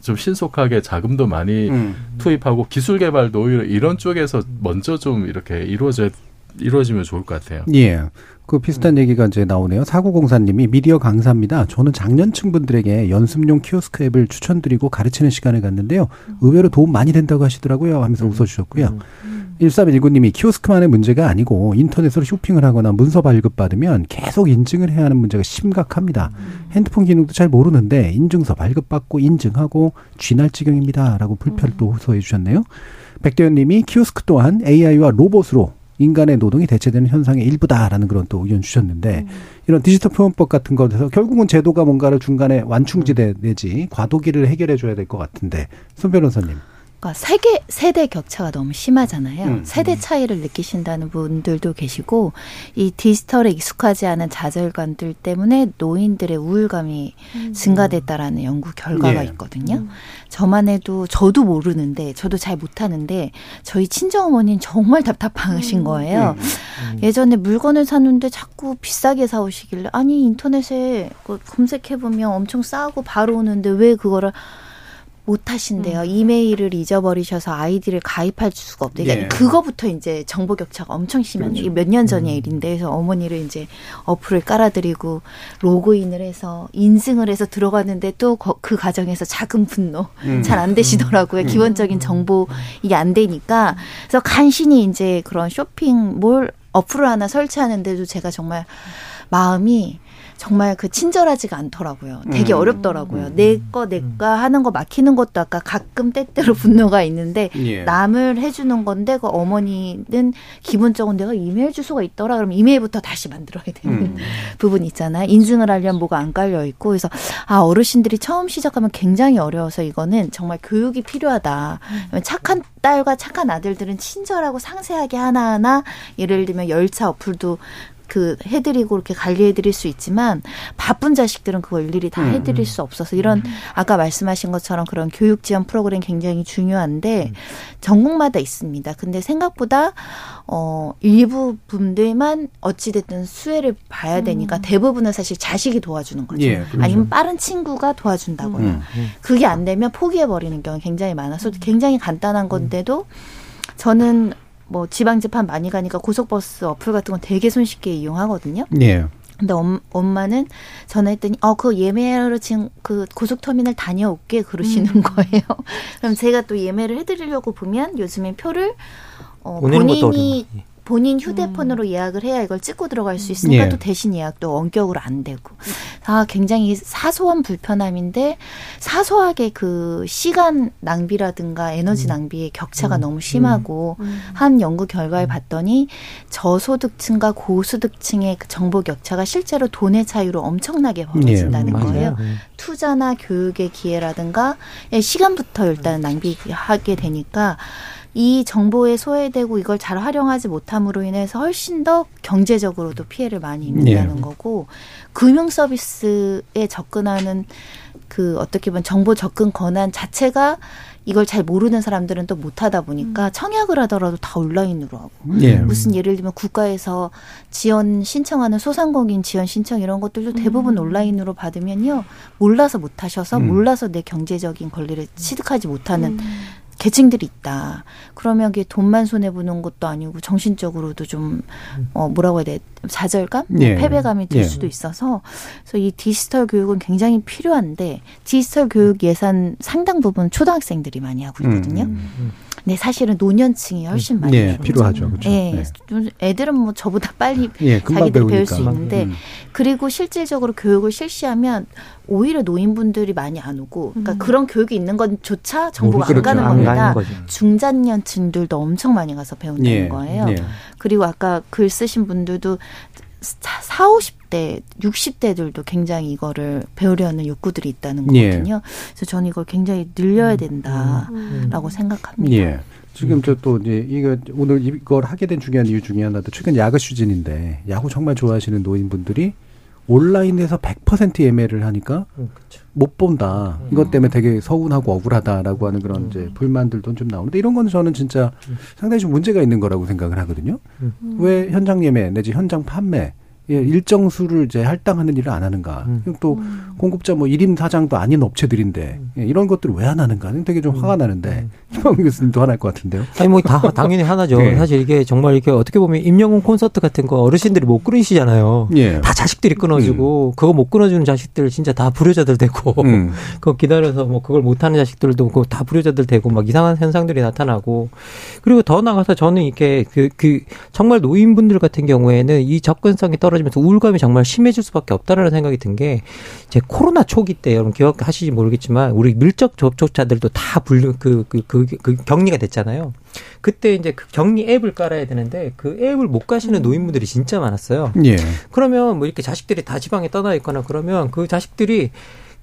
좀 신속하게 자금도 많이 음. 투입하고 기술 개발도 오히려 이런 쪽에서 먼저 좀 이렇게 이루어져 이루어지면 좋을 것 같아요. 예. 그 비슷한 얘기가 이제 나오네요. 사구공사님이 미디어 강사입니다. 저는 장년층 분들에게 연습용 키오스크 앱을 추천드리고 가르치는 시간을 갖는데요. 의외로 도움 많이 된다고 하시더라고요. 하면서 음. 웃어주셨고요. 음. 1319님이 키오스크만의 문제가 아니고 인터넷으로 쇼핑을 하거나 문서 발급받으면 계속 인증을 해야 하는 문제가 심각합니다. 음. 핸드폰 기능도 잘 모르는데 인증서 발급받고 인증하고 쥐날 지경입니다. 라고 불편을 또 호소해 주셨네요. 백대현 님이 키오스크 또한 AI와 로봇으로 인간의 노동이 대체되는 현상의 일부다라는 그런 또 의견 주셨는데 음. 이런 디지털 표현법 같은 것에서 결국은 제도가 뭔가를 중간에 완충지대 내지 과도기를 해결해 줘야 될 것 같은데 손 변호사님. 그러니까 세계 세대 격차가 너무 심하잖아요. 음, 세대 음. 차이를 느끼신다는 분들도 계시고 이 디지털에 익숙하지 않은 좌절감들 때문에 노인들의 우울감이 음. 증가됐다라는 연구 결과가 예. 있거든요. 음. 저만 해도 저도 모르는데 저도 잘 못하는데 저희 친정 어머니는 정말 답답하신 음. 거예요. 음. 예전에 물건을 샀는데 자꾸 비싸게 사오시길래 아니 인터넷에 그 검색해 보면 엄청 싸고 바로 오는데 왜 그거를 못 하신대요. 음. 이메일을 잊어버리셔서 아이디를 가입할 수가 없대요. 그러니까 예. 그거부터 이제 정보 격차가 엄청 심한 그렇죠. 몇년 전의 음. 일인데 그래서 어머니를 이제 어플을 깔아드리고 로그인을 해서 인증을 해서 들어갔는데 또 그 과정에서 작은 분노 음. 잘안 되시더라고요. 음. 기본적인 정보 이게 안 되니까 그래서 간신히 이제 그런 쇼핑 몰 어플을 하나 설치하는데도 제가 정말 마음이 정말 그 친절하지가 않더라고요. 되게 음. 어렵더라고요. 음. 내 거, 내가 하는 거 막히는 것도 아까 가끔 때때로 분노가 있는데 예. 남을 해주는 건데 그 어머니는 기본적으로 내가 이메일 주소가 있더라. 그러면 이메일부터 다시 만들어야 되는 음. 부분 있잖아요. 인증을 하려면 뭐가 안 깔려 있고 그래서 아 어르신들이 처음 시작하면 굉장히 어려워서 이거는 정말 교육이 필요하다. 음. 착한 딸과 착한 아들들은 친절하고 상세하게 하나하나 예를 들면 열차 어플도 그 해드리고 이렇게 관리해드릴 수 있지만 바쁜 자식들은 그걸 일일이 다 음. 해드릴 수 없어서 이런 음. 아까 말씀하신 것처럼 그런 교육 지원 프로그램 굉장히 중요한데 음. 전국마다 있습니다. 근데 생각보다 어 일부 분들만 어찌 됐든 수혜를 봐야 되니까 대부분은 사실 자식이 도와주는 거죠. 예, 그렇죠. 아니면 빠른 친구가 도와준다거나 음. 그게 안 되면 포기해 버리는 경우 굉장히 많아서 굉장히 간단한 건데도 저는 뭐 지방 재판 많이 가니까 고속버스 어플 같은 건 되게 손쉽게 이용하거든요. 예. 근데 엄, 엄마는 전화했더니 어 그 예매하러 지금 그 고속터미널 다녀올게 그러시는 음. 거예요. 그럼 제가 또 예매를 해드리려고 보면 요즘에 표를 어 본인이 본인 휴대폰으로 음. 예약을 해야 이걸 찍고 들어갈 수 있으니까 예. 또 대신 예약도 원격으로 안 되고 아 굉장히 사소한 불편함인데 사소하게 그 시간 낭비라든가 에너지 음. 낭비의 격차가 음. 너무 심하고 음. 한 연구 결과를 음. 봤더니 저소득층과 고소득층의 그 정보 격차가 실제로 돈의 차이로 엄청나게 벌어진다는 예. 거예요. 예. 투자나 교육의 기회라든가 예, 시간부터 일단 낭비하게 되니까 이 정보에 소외되고 이걸 잘 활용하지 못함으로 인해서 훨씬 더 경제적으로도 피해를 많이 입는다는 예. 거고 금융 서비스에 접근하는 그 어떻게 보면 정보 접근 권한 자체가 이걸 잘 모르는 사람들은 또 못하다 보니까 음. 청약을 하더라도 다 온라인으로 하고 예. 무슨 예를 들면 국가에서 지원 신청하는 소상공인 지원 신청 이런 것들도 대부분 음. 온라인으로 받으면요 몰라서 못하셔서 음. 몰라서 내 경제적인 권리를 취득하지 못하는 음. 계층들이 있다. 그러면 그게 돈만 손해 보는 것도 아니고 정신적으로도 좀 어 뭐라고 해야 돼 좌절감, 뭐 예. 패배감이 들 예. 수도 있어서 그래서 이 디지털 교육은 굉장히 필요한데 디지털 교육 예산 상당 부분 초등학생들이 많이 하고 있거든요. 음. 음. 네, 사실은 노년층이 훨씬 많이 네, 필요하죠. 그렇죠. 네, 네. 애들은 뭐 저보다 빨리 네, 자기들이 배울 수 있는데 음. 그리고 실질적으로 교육을 실시하면 오히려 노인분들이 많이 안 오고 그러니까 음. 그런 교육이 있는 건조차 정부가 안 가는 겁니다. 중장년층들도 엄청 많이 가서 배운다는 예, 거예요. 예. 그리고 아까 글 쓰신 분들도 4, 50대, 60대들도 굉장히 이거를 배우려는 욕구들이 있다는 예. 거거든요. 예. 그래서 저는 이걸 굉장히 늘려야 음. 된다라고 음. 생각합니다. 예. 지금 저 또 이제 이거 오늘 이걸 하게 된 중요한 이유 중에 하나도 최근 야구 시즌인데 야구 정말 좋아하시는 노인분들이 온라인에서 100% 예매를 하니까 음, 못 본다. 음. 이것 때문에 되게 서운하고 억울하다라고 하는 그런 음. 이제 불만들도 좀 나오는데 이런 거는 저는 진짜 상당히 좀 문제가 있는 거라고 생각을 하거든요. 왜 현장 예매 내지 현장 판매 예, 일정 수를 이제 할당하는 일을 안 하는가. 음. 또 음. 공급자 뭐 1인 사장도 아닌 업체들인데 예, 이런 것들을 왜 안 하는가. 되게 좀 화가 나는데 김광민 교수님도 화날 것 같은데요. 아니 뭐 다 당연히 하나죠. 네. 사실 이게 정말 이렇게 어떻게 보면 임영웅 콘서트 같은 거 어르신들이 못 끊으시잖아요. 예. 다 자식들이 끊어지고 음. 그거 못 끊어주는 자식들 진짜 다 불효자들 되고 음. 그거 기다려서 뭐 그걸 못하는 자식들도 그거 다 불효자들 되고 막 이상한 현상들이 나타나고 그리고 더 나가서 저는 이렇게 그, 그 정말 노인분들 같은 경우에는 이 접근성이 떨어 떨어지면서 우울감이 정말 심해질 수밖에 없다라는 생각이 든게 이제 코로나 초기 때 여러분 기억하시지 모르겠지만 우리 밀접 접촉자들도 다 분류 그, 그, 그, 그 격리가 됐잖아요. 그때 이제 그 격리 앱을 깔아야 되는데 그 앱을 못 가시는 노인분들이 진짜 많았어요. 예. 그러면 뭐 이렇게 자식들이 다 지방에 떠나 있거나 그러면 그 자식들이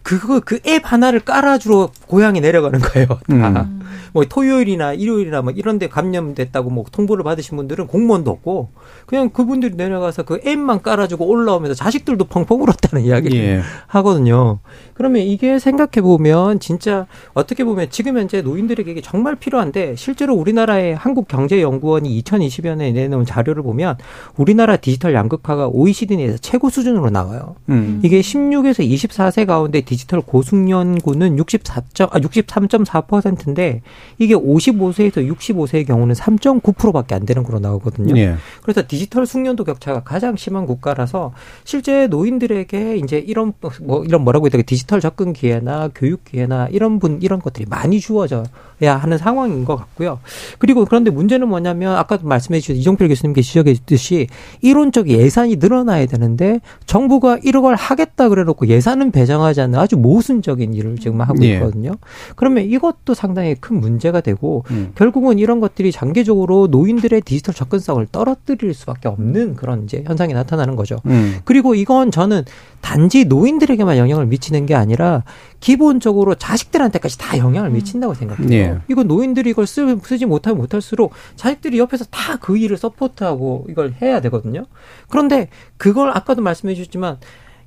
그거 그 앱 하나를 깔아주러 고향에 내려가는 거예요. 다. 음. 뭐 토요일이나 일요일이나 뭐 이런 데 감염됐다고 뭐 통보를 받으신 분들은 공무원도 없고 그냥 그분들이 내려가서 그 앱만 깔아주고 올라오면서 자식들도 펑펑 울었다는 이야기를 예. 하거든요. 그러면 이게 생각해 보면 진짜 어떻게 보면 지금 현재 노인들에게 이게 정말 필요한데 실제로 우리나라의 한국경제연구원이 2020년에 내놓은 자료를 보면 우리나라 디지털 양극화가 OECD 내에서 최고 수준으로 나와요. 음. 이게 16에서 24세 가운데 디지털 고숙련군은 64점 아 63.4%인데 이게 55세에서 65세의 경우는 3.9%밖에 안 되는 걸로 나오거든요. 예. 그래서 디지털 숙련도 격차가 가장 심한 국가라서 실제 노인들에게 이제 이런 뭐 이런 뭐라고 해야 되게 디지털 접근 기회나 교육 기회나 이런 분 이런 것들이 많이 주어져야 하는 상황인 것 같고요. 그리고 그런데 문제는 뭐냐면 아까도 말씀해 주신 이종필 교수님께 지적했듯이 이론적 예산이 늘어나야 되는데 정부가 1억을 하겠다 그래놓고 예산은 배정하지 않는 아주 모순적인 일을 지금 하고 예. 있거든요. 예. 그러면 이것도 상당히 큰 문제가 되고 음. 결국은 이런 것들이 장기적으로 노인들의 디지털 접근성을 떨어뜨릴 수밖에 없는 그런 이제 현상이 나타나는 거죠. 음. 그리고 이건 저는 단지 노인들에게만 영향을 미치는 게 아니라 기본적으로 자식들한테까지 다 영향을 음. 미친다고 생각해요. 네. 이거 노인들이 이걸 쓰, 쓰지 못하면 못할수록 자식들이 옆에서 다 그 일을 support하고 이걸 해야 되거든요. 그런데 그걸 아까도 말씀해 주셨지만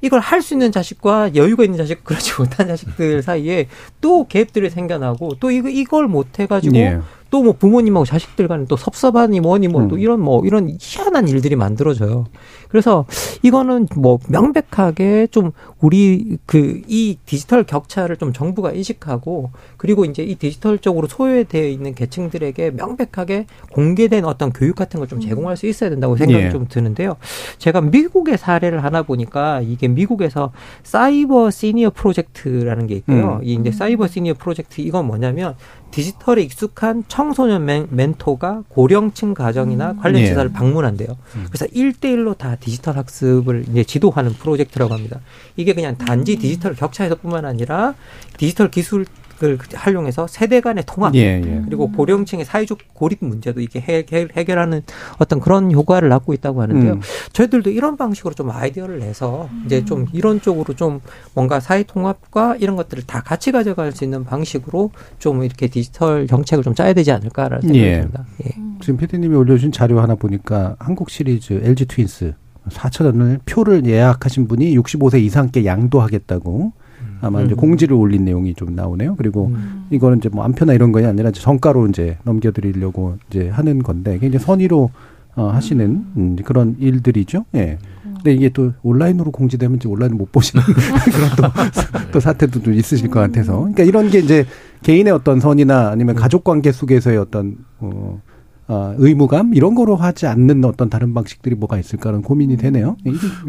이걸 할 수 있는 자식과 여유가 있는 자식, 그렇지 못한 자식들 사이에 또 갭들이 생겨나고 또 이거 이걸 못 해가지고 예. 또뭐 부모님하고 자식들 간에 또 섭섭하니 뭐니 뭐또 음. 이런 뭐 이런 희한한 일들이 만들어져요. 그래서 이거는 뭐 명백하게 좀 우리 그 이 디지털 격차를 좀 정부가 인식하고 그리고 이제 이 디지털적으로 소외되어 있는 계층들에게 명백하게 공개된 어떤 교육 같은 걸 좀 제공할 수 있어야 된다고 생각이 예. 좀 드는데요. 제가 미국의 사례를 하나 보니까 이게 미국에서 사이버 시니어 프로젝트라는 게 있고요. 음. 이 이제 사이버 시니어 프로젝트 이건 뭐냐면 디지털에 익숙한 청소년 멘, 토가 고령층 가정이나 음. 관련 시설을 예. 방문한대요. 음. 그래서 일대일로다 디지털 학습을 이제 지도하는 프로젝트라고 합니다. 이게 그냥 단지 음. 디지털 격차에서뿐만 아니라 디지털 기술 을 활용해서 세대 간의 통합 예, 예. 그리고 고령층의 사회적 고립 문제도 이게 해결, 해결하는 어떤 그런 효과를 낳고 있다고 하는데요. 음. 저희들도 이런 방식으로 좀 아이디어를 내서 이제 좀 이런 쪽으로 좀 뭔가 사회 통합과 이런 것들을 다 같이 가져갈 수 있는 방식으로 좀 이렇게 디지털 정책을 좀 짜야 되지 않을까라는 생각이 예. 듭니다. 예. 지금 피디님이 올려주신 자료 하나 보니까 한국 시리즈 LG 트윈스 4천 원을 표를 예약하신 분이 65세 이상께 양도하겠다고 아마 음. 이제 공지를 올린 내용이 좀 나오네요. 그리고 음. 이거는 이제 뭐 안표나 이런 거이 아니라 이제 정가로 이제 넘겨드리려고 이제 하는 건데 굉장히 선의로 어, 하시는 음, 그런 일들이죠. 예. 근데 이게 또 온라인으로 공지되면 이제 온라인 못 보시는 그런 또, 또 사태도 좀 있으실 것 같아서. 그러니까 이런 게 이제 개인의 어떤 선이나 아니면 가족 관계 속에서의 어떤 어 어, 의무감 이런 거로 하지 않는 어떤 다른 방식들이 뭐가 있을까라는 고민이 되네요.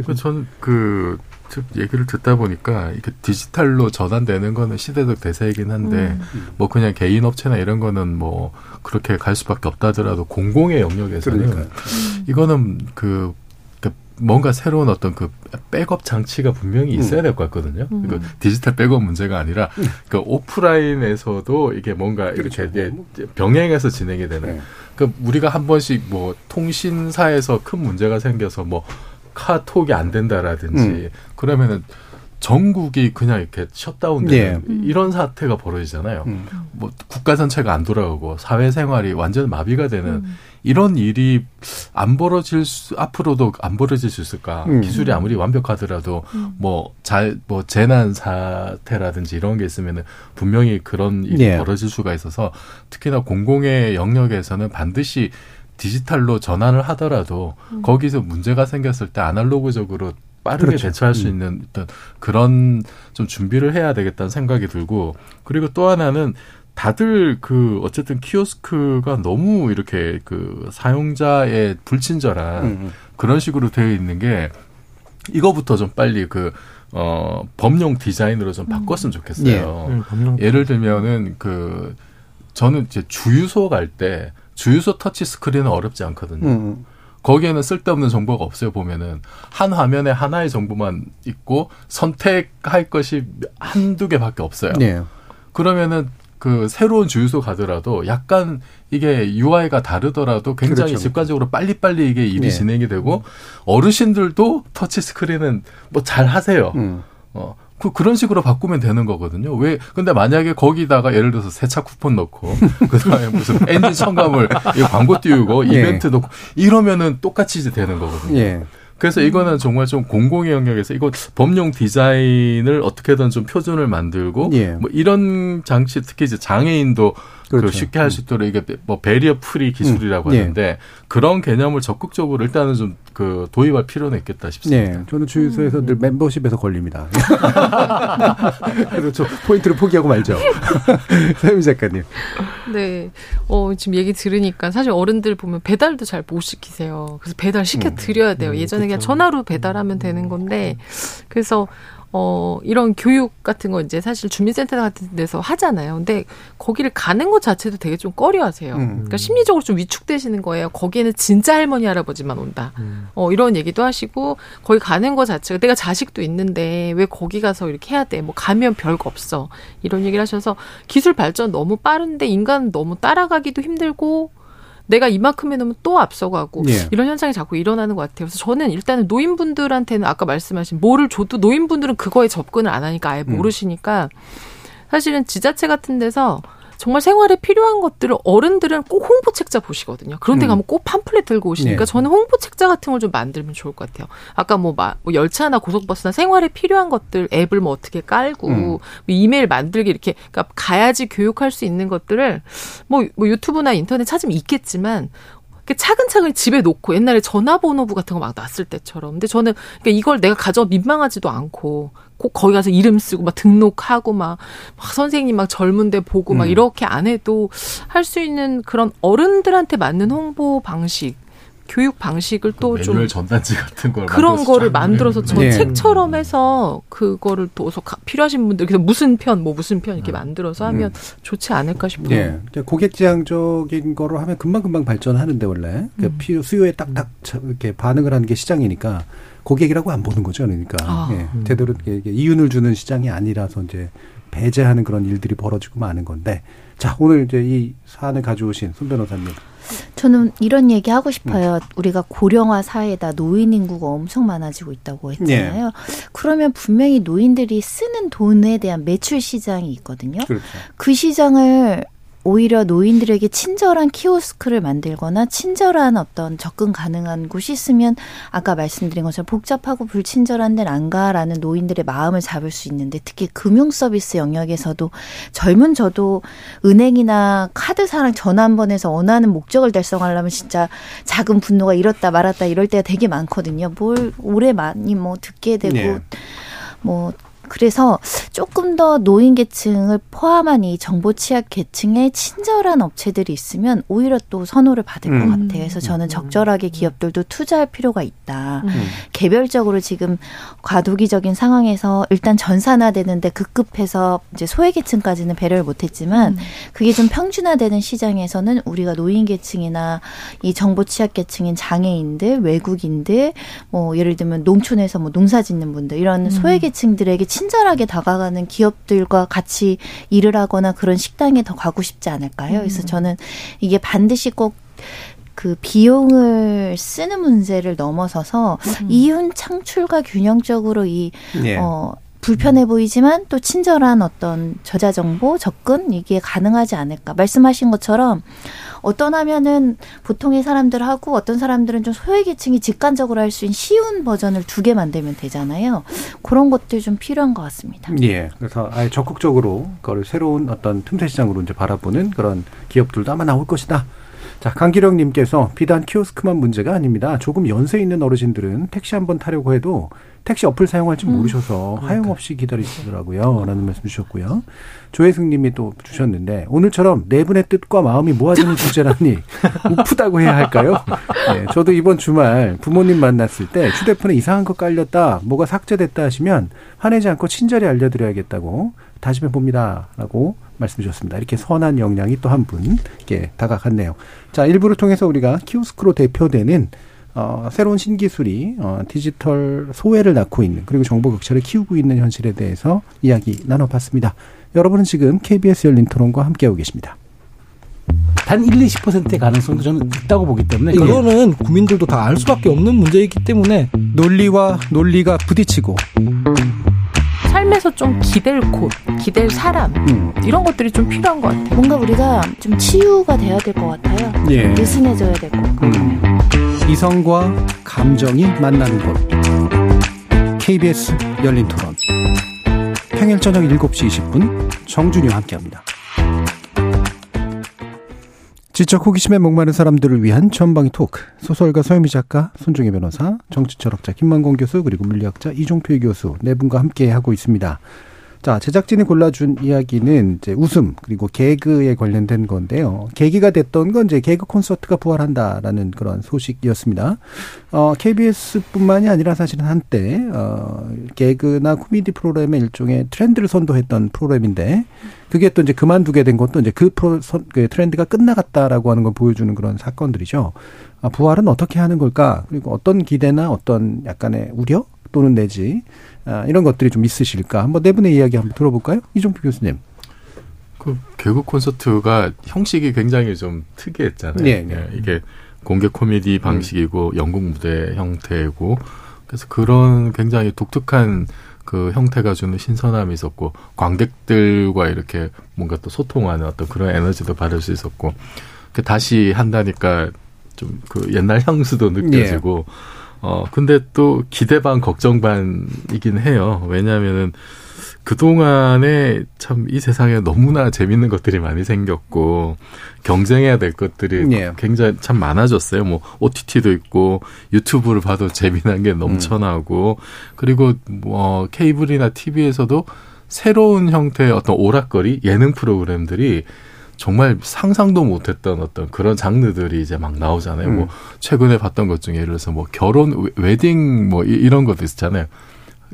그 저는 그 얘기를 듣다 보니까 이게 디지털로 전환되는 거는 시대적 대세이긴 한데 음. 뭐 그냥 개인 업체나 이런 거는 뭐 그렇게 갈 수밖에 없다더라도 공공의 영역에서는 그러니까요. 이거는 그 뭔가 새로운 어떤 그 백업 장치가 분명히 있어야 될 것 같거든요. 음. 그 디지털 백업 문제가 아니라 그 오프라인에서도 이게 뭔가 그렇죠. 이렇게 병행해서 진행이 되는. 네. 그 우리가 한 번씩 뭐 통신사에서 큰 문제가 생겨서 뭐 카톡이 안 된다라든지 음. 그러면은 전국이 그냥 이렇게 셧다운되는 네. 이런 사태가 벌어지잖아요. 음. 뭐 국가 전체가 안 돌아가고 사회생활이 완전 마비가 되는 음. 이런 일이 안 벌어질 수 앞으로도 안 벌어질 수 있을까? 음. 기술이 아무리 완벽하더라도 음. 뭐잘뭐 뭐 재난 사태라든지 이런 게 있으면은 분명히 그런 일이 네. 벌어질 수가 있어서 특히나 공공의 영역에서는 반드시 디지털로 전환을 하더라도 음. 거기서 문제가 생겼을 때 아날로그적으로 빠르게 그렇죠. 대처할 수 음. 있는 어떤 그런 좀 준비를 해야 되겠다는 생각이 들고 그리고 또 하나는 다들 그 어쨌든 키오스크가 너무 이렇게 그 사용자의 불친절한 음. 음. 그런 식으로 되어 있는 게 이거부터 좀 빨리 그 어, 법령 디자인으로 좀 바꿨으면 좋겠어요. 예. 음, 예를 들면은 그 저는 이제 주유소 갈 때 주유소 터치 스크린은 어렵지 않거든요. 음. 거기에는 쓸데없는 정보가 없어요 보면은 한 화면에 하나의 정보만 있고 선택할 것이 한두 개밖에 없어요. 네. 그러면은 그 새로운 주유소 가더라도 약간 이게 UI가 다르더라도 굉장히 그렇죠. 직관적으로 빨리빨리 이게 일이 네. 진행이 되고 어르신들도 터치 스크린은 뭐 잘 하세요. 음. 어. 그 그런 식으로 바꾸면 되는 거거든요. 왜 근데 만약에 거기다가 예를 들어서 세차 쿠폰 넣고 그다음에 무슨 엔진 첨가물 광고 띄우고 네. 이벤트 넣고 이러면은 똑같이 이제 되는 거거든요. 예. 그래서 이거는 정말 좀 공공의 영역에서 이거 범용 디자인을 어떻게든 좀 표준을 만들고 예. 뭐 이런 장치 특히 이제 장애인도 그 그렇죠. 그 쉽게 할 수 있도록 이게 뭐 barrier free 기술이라고 음. 예. 하는데 그런 개념을 적극적으로 일단은 좀 그 도입할 필요는 있겠다 싶습니다. 네, 저는 주유소에서 늘 멤버십에서 걸립니다. 그래서 저 포인트를 포기하고 말죠. 서유 작가님. 네, 어, 지금 얘기 들으니까 사실 어른들 보면 배달도 잘 못 시키세요. 그래서 배달 시켜 드려야 돼요. 음, 예전에 음, 그냥 전화로 배달하면 되는 건데 그래서 어, 이런 교육 같은 거 이제 사실 주민센터 같은 데서 하잖아요. 근데 거기를 가는 것 자체도 되게 좀 꺼려 하세요. 음. 그러니까 심리적으로 좀 위축되시는 거예요. 거기에는 진짜 할머니, 할아버지만 온다. 음. 어, 이런 얘기도 하시고, 거기 가는 것 자체가 내가 자식도 있는데 왜 거기 가서 이렇게 해야 돼? 뭐 가면 별거 없어. 이런 얘기를 하셔서 기술 발전 너무 빠른데 인간 너무 따라가기도 힘들고 내가 이만큼 해놓으면 또 앞서가고 예. 이런 현상이 자꾸 일어나는 것 같아요. 그래서 저는 일단은 노인분들한테는 아까 말씀하신 뭐를 줘도 노인분들은 그거에 접근을 안 하니까 아예 음. 모르시니까 사실은 지자체 같은 데서 정말 생활에 필요한 것들을 어른들은 꼭 홍보책자 보시거든요. 그런데 음. 가면 꼭 팜플렛 들고 오시니까 네. 저는 홍보책자 같은 걸 좀 만들면 좋을 것 같아요. 아까 뭐, 마, 뭐 열차나 고속버스나 생활에 필요한 것들 앱을 뭐 어떻게 깔고 음. 뭐 이메일 만들기 이렇게 그러니까 가야지 교육할 수 있는 것들을 뭐, 뭐 유튜브나 인터넷 찾으면 있겠지만 차근차근 집에 놓고 옛날에 전화번호부 같은 거막 놨을 때처럼. 근데 저는 그러니까 이걸 내가 가져 민망하지도 않고 꼭 거기 가서 이름 쓰고 막 등록하고 막, 막 선생님 막 젊은데 보고 막 음. 이렇게 안 해도 할 수 있는 그런 어른들한테 맞는 홍보 방식 교육 방식을 또좀 매뉴얼 전단지 같은 걸 그런 거를 만들어서 저 네. 책처럼 해서 그거를 또 필요하신 분들 그래서 무슨 편 뭐 무슨 편 이렇게 음. 만들어서 하면 음. 좋지 않을까 싶어요. 네. 고객 지향적인 거로 하면 금방 금방 발전하는데 원래 그 음. 필요 수요에 딱딱 이렇게 반응을 하는 게 시장이니까 고객이라고 안 보는 거죠. 그러니까 아. 예. 음. 제대로 이윤을 주는 시장이 아니라서 이제 배제하는 그런 일들이 벌어지고 마는 건데 자 오늘 이제 이 사안을 가져오신 손 변호사님 저는 이런 얘기 하고 싶어요. 음. 우리가 고령화 사회다 노인 인구가 엄청 많아지고 있다고 했잖아요. 네. 그러면 분명히 노인들이 쓰는 돈에 대한 매출 시장이 있거든요. 그렇죠. 그 시장을 오히려 노인들에게 친절한 키오스크를 만들거나 친절한 어떤 접근 가능한 곳이 있으면 아까 말씀드린 것처럼 복잡하고 불친절한 데는 안 가라는 노인들의 마음을 잡을 수 있는데 특히 금융 서비스 영역에서도 젊은 저도 은행이나 카드사랑 전화 한 번 해서 원하는 목적을 달성하려면 진짜 작은 분노가 이렇다 말았다 이럴 때가 되게 많거든요. 뭘 오래 많이 뭐 듣게 되고 네. 뭐 그래서 조금 더 노인 계층을 포함한 이 정보 취약 계층에 친절한 업체들이 있으면 오히려 또 선호를 받을 음. 것 같아요. 그래서 저는 적절하게 기업들도 투자할 필요가 있다. 음. 개별적으로 지금 과도기적인 상황에서 일단 전산화되는데 급급해서 이제 소외 계층까지는 배려를 못했지만 음. 그게 좀 평준화되는 시장에서는 우리가 노인 계층이나 이 정보 취약 계층인 장애인들, 외국인들, 뭐 예를 들면 농촌에서 뭐 농사짓는 분들 이런 음. 소외 계층들에게 친절하게 다가가는 기업들과 같이 일을 하거나 그런 식당에 더 가고 싶지 않을까요? 그래서 음. 저는 이게 반드시 꼭그 비용을 쓰는 문제를 넘어서서 음. 이윤 창출과 균형적으로 이 예. 어, 불편해 보이지만 또 친절한 어떤 저자 정보 접근 이게 가능하지 않을까 말씀하신 것처럼 어떤 하면은 보통의 사람들하고 어떤 사람들은 좀 소외계층이 직관적으로 할 수 있는 쉬운 버전을 두 개 만들면 되잖아요. 그런 것들 좀 필요한 것 같습니다. 예. 그래서 아예 적극적으로 그걸 새로운 어떤 틈새 시장으로 이제 바라보는 그런 기업들도 아마 나올 것이다. 자, 강기령님께서 비단 키오스크만 문제가 아닙니다. 조금 연세 있는 어르신들은 택시 한번 타려고 해도 택시 어플 사용할 줄 음. 모르셔서 음. 하염없이 기다리시더라고요. 라는 말씀 주셨고요. 조혜승 님이 또 주셨는데 오늘처럼 네 분의 뜻과 마음이 모아지는 주제라니 우프다고 해야 할까요? 네, 저도 이번 주말 부모님 만났을 때 휴대폰에 이상한 거 깔렸다, 뭐가 삭제됐다 하시면 화내지 않고 친절히 알려드려야겠다고 다짐해 봅니다. 라고 말씀 주셨습니다. 이렇게 선한 역량이 또 한 분께 다가갔네요. 자, 일부를 통해서 우리가 키오스크로 대표되는 어, 새로운 신기술이 어, 디지털 소외를 낳고 있는 그리고 정보 격차를 키우고 있는 현실에 대해서 이야기 나눠봤습니다. 여러분은 지금 KBS 열린 토론과 함께하고 계십니다. 단 1, 20%의 가능성도 저는 있다고 보기 때문에 이거는 국민들도 다 알 수밖에 없는 문제이기 때문에 논리와 논리가 부딪히고 삶에서 좀 기댈 곳, 기댈 사람 음. 이런 것들이 좀 필요한 것 같아요. 뭔가 우리가 좀 치유가 돼야 될 것 같아요. 예. 느슨해져야 되고. 음. 이성과 감정이 만나는 곳. KBS 열린 토론. 평일 저녁 7시 20분 정준이와 함께합니다. 지적 호기심에 목마른 사람들을 위한 전방위 토크. 소설가 서유미 작가, 손종혜 변호사, 정치철학자 김만공 교수, 그리고 물리학자 이종필 교수 네 분과 함께 하고 있습니다. 자, 제작진이 골라준 이야기는 이제 웃음 그리고 개그에 관련된 건데요. 계기가 됐던 건 이제 개그 콘서트가 부활한다라는 그런 소식이었습니다. 어, KBS뿐만이 아니라 사실은 한때 어, 개그나 코미디 프로그램의 일종의 트렌드를 선도했던 프로그램인데 그게 또 이제 그만두게 된 것도 이제 그 프로 그 트렌드가 끝나갔다라고 하는 걸 보여주는 그런 사건들이죠. 아, 부활은 어떻게 하는 걸까? 그리고 어떤 기대나 어떤 약간의 우려 또는 내지 아, 이런 것들이 좀 있으실까? 한번 네 분의 이야기 한번 들어볼까요? 이종필 교수님. 그 개그 콘서트가 형식이 굉장히 좀 특이했잖아요. 네, 네. 예, 이게 공개 코미디 방식이고 음. 연극 무대 형태고 그래서 그런 굉장히 독특한 그 형태가 주는 신선함이 있었고 관객들과 이렇게 뭔가 또 소통하는 어떤 그런 에너지도 받을 수 있었고 그 다시 한다니까 좀 그 옛날 향수도 느껴지고 예. 어, 근데 또 기대 반 걱정 반이긴 해요. 왜냐면은 그동안에 참 이 세상에 너무나 재밌는 것들이 많이 생겼고 경쟁해야 될 것들이 예. 굉장히 참 많아졌어요. 뭐 OTT도 있고 유튜브를 봐도 재미난 게 넘쳐나고 음. 그리고 뭐 케이블이나 TV에서도 새로운 형태의 어떤 오락거리 예능 프로그램들이 정말 상상도 못했던 어떤 그런 장르들이 이제 막 나오잖아요. 뭐 음. 뭐 최근에 봤던 것 중에 예를 들어서 뭐 결혼 웨딩 뭐 이런 것도 있잖아요.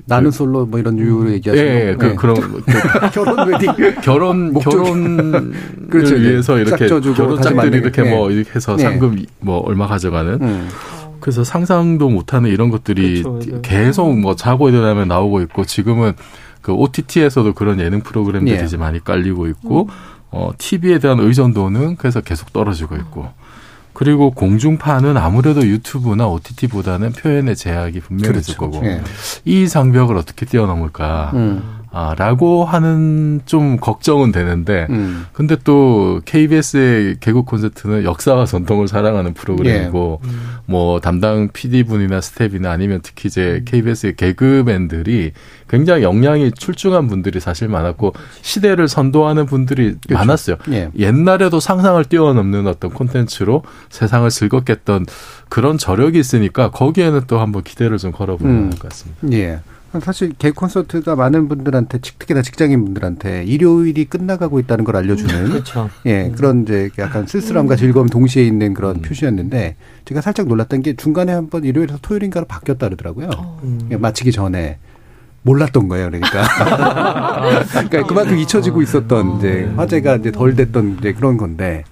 나는 솔로 뭐 이런 유로 얘기하시는 예, 예, 그, 네. 그런 그, 결혼 웨딩 결혼 결혼을 그렇죠, 위해서 이렇게 결혼 짝들이 이렇게 네. 뭐 이렇게 해서 네. 상금 뭐 얼마 가져가는 음. 그래서 상상도 못하는 이런 것들이 그렇죠, 계속 뭐 자고 일어나면 나오고 있고 지금은 그 OTT에서도 그런 예능 프로그램들이 예. 이제 많이 깔리고 있고 음. 어, TV에 대한 의존도는 그래서 계속 떨어지고 있고 그리고 공중파는 아무래도 유튜브나 OTT보다는 표현의 제약이 분명히 그렇죠. 거고 네. 이 장벽을 어떻게 뛰어넘을까 음. 아, 라고 하는 좀 걱정은 되는데, 음. 근데 또 KBS의 개국 콘서트는 역사와 전통을 사랑하는 프로그램이고, 예. 음. 뭐 담당 PD분이나 스텝이나 아니면 특히 이제 KBS의 개그맨들이 굉장히 역량이 출중한 분들이 사실 많았고, 시대를 선도하는 분들이 그렇죠. 많았어요. 예. 옛날에도 상상을 뛰어넘는 어떤 콘텐츠로 세상을 즐겁게 했던 그런 저력이 있으니까 거기에는 또 한번 기대를 좀 걸어보는 음. 것 같습니다. 예. 사실 개 콘서트가 많은 분들한테 특히나 직장인 분들한테 일요일이 끝나가고 있다는 걸 알려주는 그렇죠. 예 음. 그런 이제 약간 쓸쓸함과 즐거움 동시에 있는 그런 표시였는데 제가 살짝 놀랐던 게 중간에 한번 일요일에서 토요일인가로 바뀌었다 그러더라고요. 음. 예, 마치기 전에 몰랐던 거예요. 그러니까 그러니까 그만큼 잊혀지고 있었던 이제 화제가 이제 덜 됐던 이제 그런 건데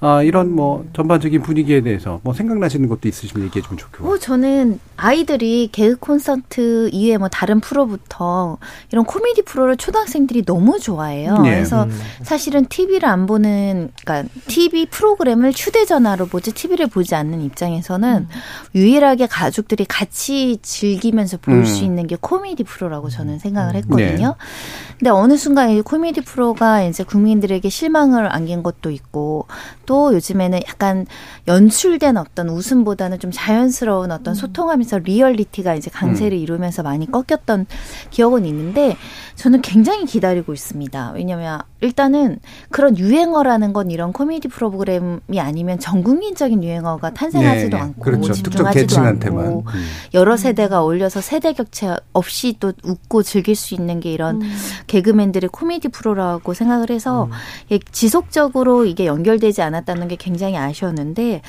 아, 이런 뭐 전반적인 분위기에 대해서 뭐 생각나시는 것도 있으시면 얘기해 주면 좋겠고. 어, 저는 아이들이 개그 콘서트 이외에 뭐 다른 프로부터 이런 코미디 프로를 초등학생들이 너무 좋아해요. 예. 그래서 음. 사실은 TV를 안 보는, 그러니까 TV 프로그램을 휴대전화로 보지 TV를 보지 않는 입장에서는 유일하게 가족들이 같이 즐기면서 볼수 음. 있는 게 코미디 프로라고 저는 생각을 했거든요. 근데 어느 순간 이 코미디 프로가 이제 국민들에게 실망을 안긴 것도 있고 또 요즘에는 약간 연출된 어떤 웃음보다는 좀 자연스러운 어떤 소통하면서 리얼리티가 이제 강세를 이루면서 많이 꺾였던 기억은 있는데 저는 굉장히 기다리고 있습니다. 왜냐면 일단은 그런 유행어라는 건 이런 코미디 프로그램이 아니면 전 국민적인 유행어가 탄생하지도 네, 않고 그렇죠. 집중하지도 계층한테만. 않고 음. 여러 세대가 어울려서 세대 격차 없이 또 웃고 즐길 수 있는 게 이런 개그맨들의 코미디 프로라고 생각을 해서 이게 지속적으로 이게 연결되지 않 았다는 게 굉장히 아쉬웠는데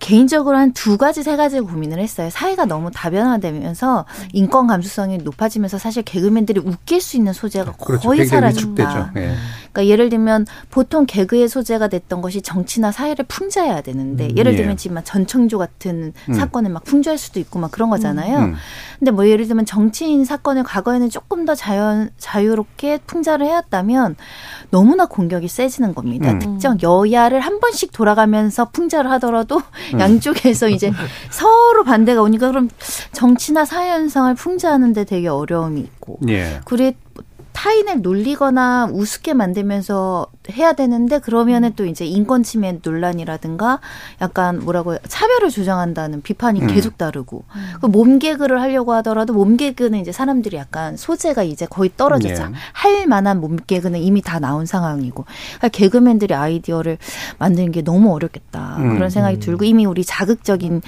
개인적으로 한 두 가지 세 가지 고민을 했어요. 사회가 너무 다변화되면서 인권 감수성이 높아지면서 사실 개그맨들이 웃길 수 있는 소재가 그렇죠. 거의 사라진다. 위축되죠. 예. 그러니까 예를 들면 보통 개그의 소재가 됐던 것이 정치나 사회를 풍자해야 되는데 예를 예. 들면 지금 막 전청조 같은 음. 사건을 막 풍자할 수도 있고 막 그런 거잖아요. 음. 근데 뭐 예를 들면 정치인 사건을 과거에는 조금 더 자연 자유롭게 풍자를 해왔다면 너무나 공격이 세지는 겁니다. 음. 특정 여야를 한 번씩 돌아가면서 풍자를 하더라도 음. 양쪽에서 이제 서로 반대가 오니까 그럼 정치나 사회 현상을 풍자하는데 되게 어려움이 있고 예. 그래 타인을 놀리거나 우습게 만들면서 해야 되는데 그러면은 또 이제 인권 침해 논란이라든가 약간 뭐라고 해요? 차별을 조장한다는 비판이 음. 계속 따르고 그 몸개그를 하려고 하더라도 몸개그는 이제 사람들이 약간 소재가 이제 거의 떨어졌죠. 예. 할 만한 몸개그는 이미 다 나온 상황이고 그러니까 개그맨들이 아이디어를 만드는 게 너무 어렵겠다 음. 그런 생각이 들고 이미 우리 자극적인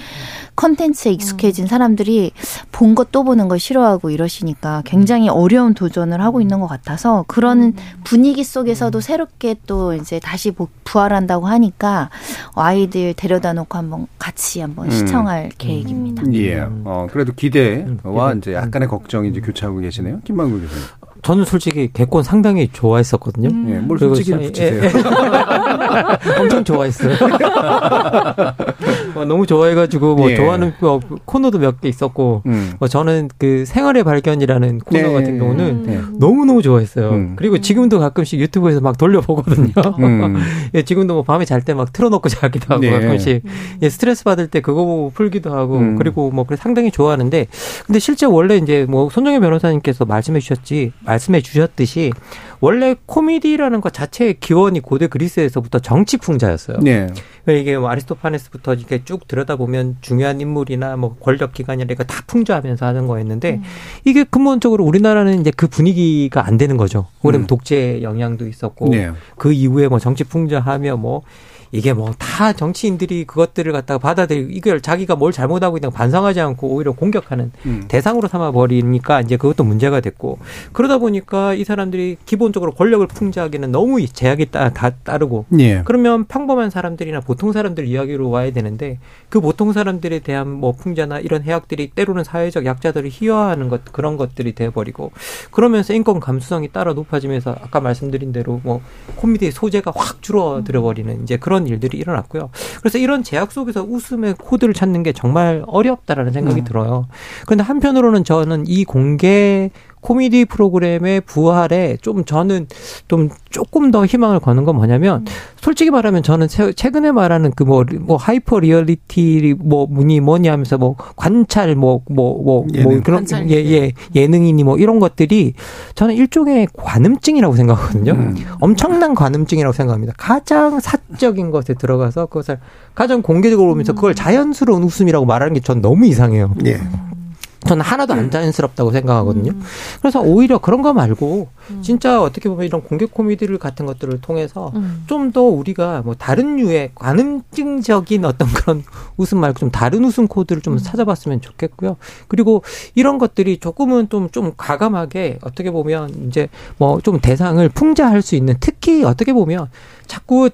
컨텐츠에 익숙해진 사람들이 본 것 또 보는 걸 싫어하고 이러시니까 굉장히 어려운 도전을 하고 있는 것 같아서 그런 분위기 속에서도 새롭게 또 이제 다시 보- 부활한다고 하니까 아이들 데려다 놓고 한번 같이 한번 음. 시청할 계획입니다. 예. 어, 그래도 기대와 음. 이제 약간의 걱정이 이제 교차하고 계시네요. 김만국 교수님. 저는 솔직히 개콘 상당히 좋아했었거든요. 예, 뭘 솔직히 사- 붙이세요. 예, 예. 엄청 좋아했어요. 어, 너무 좋아해가지고 뭐 예. 좋아하는 뭐 코너도 몇 개 있었고 음. 뭐 저는 그 생활의 발견이라는 코너 네. 같은 경우는 네. 너무 너무 좋아했어요. 음. 그리고 지금도 가끔씩 유튜브에서 막 돌려보거든요. 음. 예, 지금도 뭐 밤에 잘 때 막 틀어놓고 자기도 하고 네. 가끔씩 예, 스트레스 받을 때 그거 보고 풀기도 하고 음. 그리고 뭐 그래 상당히 좋아하는데 근데 실제 원래 이제 뭐 손정혜 변호사님께서 말씀해 주셨지 말씀해 주셨듯이 원래 코미디라는 것 자체의 기원이 고대 그리스에서부터 정치 풍자였어요. 네. 그러니까 이게 뭐 아리스토파네스부터 이렇게 쭉 들여다보면 중요한 인물이나 뭐 권력 기관이나 이거 다 풍자하면서 하는 거였는데 이게 근본적으로 우리나라는 이제 그 분위기가 안 되는 거죠. 왜냐면 음. 독재 영향도 있었고 네. 그 이후에 뭐 정치 풍자하며 뭐 이게 뭐 다 정치인들이 그것들을 갖다가 받아들이고 이걸 자기가 뭘 잘못하고 있다고 반성하지 않고 오히려 공격하는 음. 대상으로 삼아 버리니까 이제 그것도 문제가 됐고 그러다 보니까 이 사람들이 기본적으로 권력을 풍자하기는 너무 제약이 따, 다 따르고 예. 그러면 평범한 사람들이나 보통 사람들 이야기로 와야 되는데 그 보통 사람들에 대한 뭐 풍자나 이런 해악들이 때로는 사회적 약자들을 희화하는 것 그런 것들이 돼 버리고 그러면서 인권 감수성이 따라 높아지면서 아까 말씀드린 대로 뭐 코미디의 소재가 확 줄어들어 버리는 이제 그런 일들이 일어났고요. 그래서 이런 제약 속에서 웃음의 코드를 찾는 게 정말 어렵다라는 생각이 음. 들어요. 그런데 한편으로는 저는 이 공개 코미디 프로그램의 부활에 좀 저는 좀 조금 더 희망을 거는 건 뭐냐면 솔직히 말하면 저는 세- 최근에 말하는 그 뭐 뭐 hyper reality 뭐 뭐니 뭐니 하면서 뭐 관찰 뭐 뭐뭐뭐 예능. 그런 예예 예능이니 뭐 이런 것들이 저는 일종의 관음증이라고 생각하거든요. 음. 엄청난 관음증이라고 생각합니다. 가장 사적인 것에 들어가서 그것을 가장 공개적으로 보면서 그걸 자연스러운 웃음이라고 말하는 게 전 너무 이상해요. 예. 저는 하나도 안 자연스럽다고 생각하거든요. 그래서 오히려 그런 거 말고 진짜 어떻게 보면 이런 공개 코미디를 같은 것들을 통해서 음. 좀더 우리가 뭐 다른 류의 관음증적인 어떤 그런 웃음 말고 좀 다른 웃음 코드를 좀 음. 찾아봤으면 좋겠고요. 그리고 이런 것들이 조금은 좀, 좀 과감하게 어떻게 보면 이제 뭐 좀 대상을 풍자할 수 있는 특히 어떻게 보면 자꾸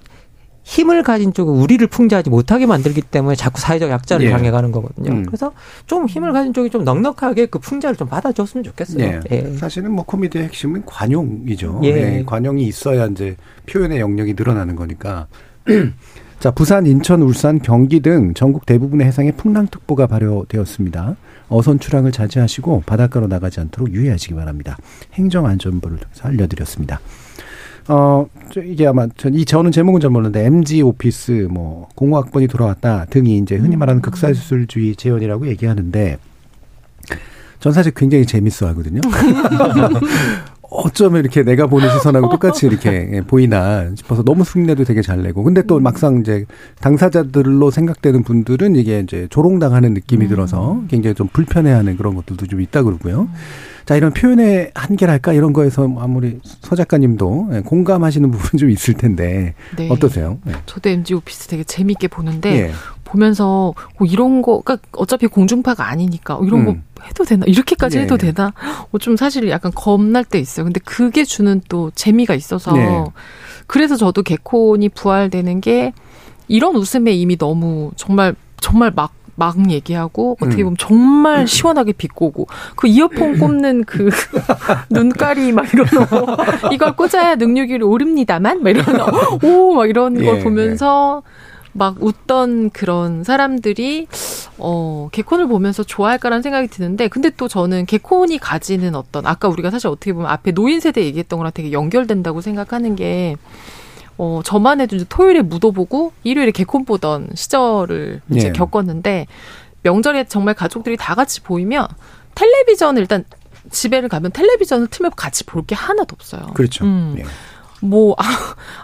힘을 가진 쪽은 우리를 풍자하지 못하게 만들기 때문에 자꾸 사회적 약자를 예. 당해가는 거거든요. 음. 그래서 좀 힘을 가진 쪽이 좀 넉넉하게 그 풍자를 좀 받아줬으면 좋겠어요. 예. 예. 사실은 뭐 코미디의 핵심은 관용이죠. 예. 예. 관용이 있어야 이제 표현의 영역이 늘어나는 거니까. 자, 부산, 인천, 울산, 경기 등 전국 대부분의 해상에 풍랑특보가 발효되었습니다. 어선 출항을 자제하시고 바닷가로 나가지 않도록 유의하시기 바랍니다. 행정안전부를 통해서 알려드렸습니다. 어, 이게 아마, 전, 이, 저는 제목은 잘 모르는데, MG 오피스, 뭐, 공허학번이 돌아왔다 등이 이제 흔히 말하는 음. 극사수술주의 재현이라고 얘기하는데, 전 사실 굉장히 재밌어 하거든요. 어쩌면 이렇게 내가 보는 시선하고 똑같이 이렇게 예, 보이나 싶어서 너무 흉내도 되게 잘 내고. 근데 또 막상 이제 당사자들로 생각되는 분들은 이게 이제 조롱당하는 느낌이 음. 들어서 굉장히 좀 불편해하는 그런 것들도 좀 있다 그러고요. 자, 이런 표현의 한계랄까 이런 거에서 아무리 서 작가님도 예, 공감하시는 부분 좀 있을 텐데 네. 어떠세요? 네. 저도 MG 오피스 되게 재밌게 보는데 네. 보면서 뭐 이런 거, 그러니까 어차피 공중파가 아니니까 이런 음. 거 해도 되나? 이렇게까지 해도 네. 되나? 뭐좀 사실 약간 겁날 때 있어요. 근데 그게 주는 또 재미가 있어서 네. 그래서 저도 개콘이 부활되는 게 이런 웃음에 이미 너무 정말 정말 막 막 얘기하고 어떻게 음. 보면 정말 음. 시원하게 비꼬고 그 이어폰 꼽는 그 눈깔이 막 이런 거 이걸 꽂아야 능력이 오릅니다만 막 이런 오 막 이런 걸 예, 보면서 막 웃던 그런 사람들이 어 개콘을 보면서 좋아할까라는 생각이 드는데 근데 또 저는 개콘이 가지는 어떤 아까 우리가 사실 어떻게 보면 앞에 노인 세대 얘기했던 거랑 되게 연결된다고 생각하는 게 어, 저만 해도 이제 토요일에 묻어보고 일요일에 개콘 보던 시절을 이제 예. 겪었는데 명절에 정말 가족들이 다 같이 보이면 텔레비전을 일단 집에를 가면 텔레비전을 틀면 같이 볼 게 하나도 없어요. 그렇죠. 음. 예. 뭐, 아,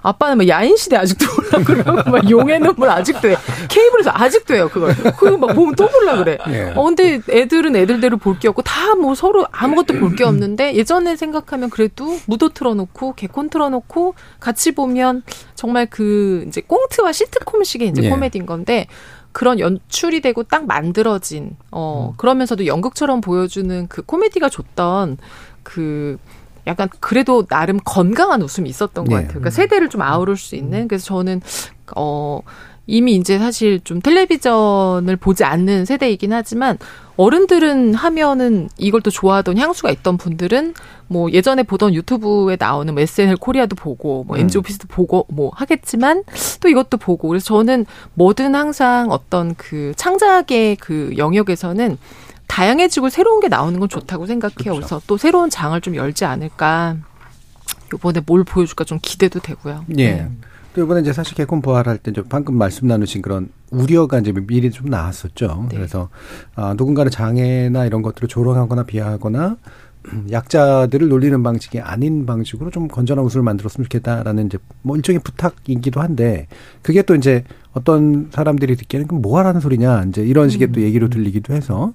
아빠는 막 야인 시대 아직도 올라 그러고, 막 용의 눈물 아직도 해. 케이블에서 아직도 해요, 그걸. 그거 막 보면 또 볼라 그래. 예. 어, 근데 애들은 애들대로 볼 게 없고, 다 뭐 서로 아무것도 볼 게 없는데, 예전에 생각하면 그래도 무도 틀어놓고, 개콘 틀어놓고, 같이 보면 정말 그, 이제 꽁트와 시트콤식의 이제 예. 코미디인 건데, 그런 연출이 되고 딱 만들어진, 어, 음. 그러면서도 연극처럼 보여주는 그 코미디가 줬던 그, 약간 그래도 나름 건강한 웃음이 있었던 것 네. 같아요. 그러니까 세대를 좀 아우를 수 있는. 그래서 저는 어 이미 이제 사실 좀 텔레비전을 보지 않는 세대이긴 하지만 어른들은 하면은 이걸 또 좋아하던 향수가 있던 분들은 뭐 예전에 보던 유튜브에 나오는 뭐 SNL 코리아도 보고 뭐 음. 오피스도 보고 뭐 하겠지만 또 이것도 보고 그래서 저는 뭐든 항상 어떤 그 창작의 그 영역에서는 다양해지고 새로운 게 나오는 건 좋다고 생각해요. 그렇죠. 그래서 또 새로운 장을 좀 열지 않을까. 요번에 뭘 보여줄까 좀 기대도 되고요. 예. 네. 또 이번에 이제 사실 개콘 부활할 때 방금 말씀 나누신 그런 우려가 이제 미리 좀 나왔었죠. 네. 그래서 아, 누군가의 장애나 이런 것들을 조롱하거나 비하하거나 약자들을 놀리는 방식이 아닌 방식으로 좀 건전한 웃음을 만들었으면 좋겠다라는 이제 뭐 일종의 부탁이기도 한데 그게 또 이제 어떤 사람들이 듣기에는 그럼 뭐 하라는 소리냐 이제 이런 식의 음. 또 얘기로 들리기도 해서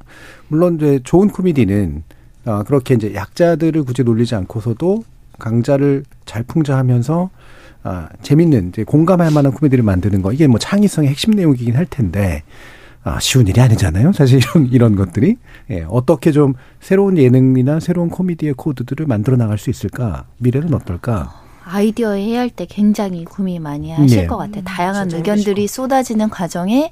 물론 이제 좋은 코미디는 아 그렇게 이제 약자들을 굳이 놀리지 않고서도 강자를 잘 풍자하면서 아 재밌는 이제 공감할 만한 코미디를 만드는 거 이게 뭐 창의성의 핵심 내용이긴 할 텐데 아, 쉬운 일이 아니잖아요. 사실 이런, 이런 것들이. 예, 어떻게 좀 새로운 예능이나 새로운 코미디의 코드들을 만들어 나갈 수 있을까? 미래는 어떨까? 아이디어 해야 할 때 굉장히 고민 많이 하실 네. 것 같아요. 다양한 의견들이 쏟아지는 과정에,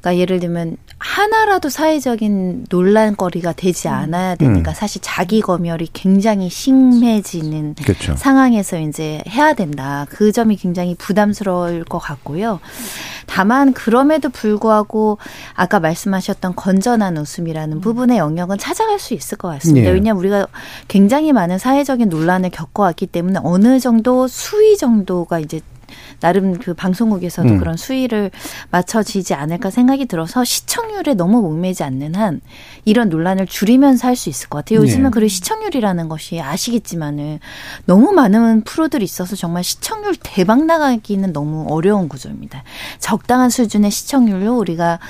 그러니까 예를 들면 하나라도 사회적인 논란거리가 되지 음. 않아야 되니까 음. 사실 자기 검열이 굉장히 심해지는 그렇죠. 상황에서 이제 해야 된다. 그 점이 굉장히 부담스러울 것 같고요. 다만 그럼에도 불구하고 아까 말씀하셨던 건전한 웃음이라는 음. 부분의 영역은 찾아갈 수 있을 것 같습니다. 네. 왜냐하면 우리가 굉장히 많은 사회적인 논란을 겪어왔기 때문에 어느 정도 수위 정도가 이제 나름 그 방송국에서도 음. 그런 수위를 맞춰지지 않을까 생각이 들어서 시청률에 너무 목매지 않는 한 이런 논란을 줄이면서 할 수 있을 것 같아요. 요즘은 네. 그리고 시청률이라는 것이 아시겠지만은 너무 많은 프로들이 있어서 정말 시청률 대박 나가기는 너무 어려운 구조입니다. 적당한 수준의 시청률로 우리가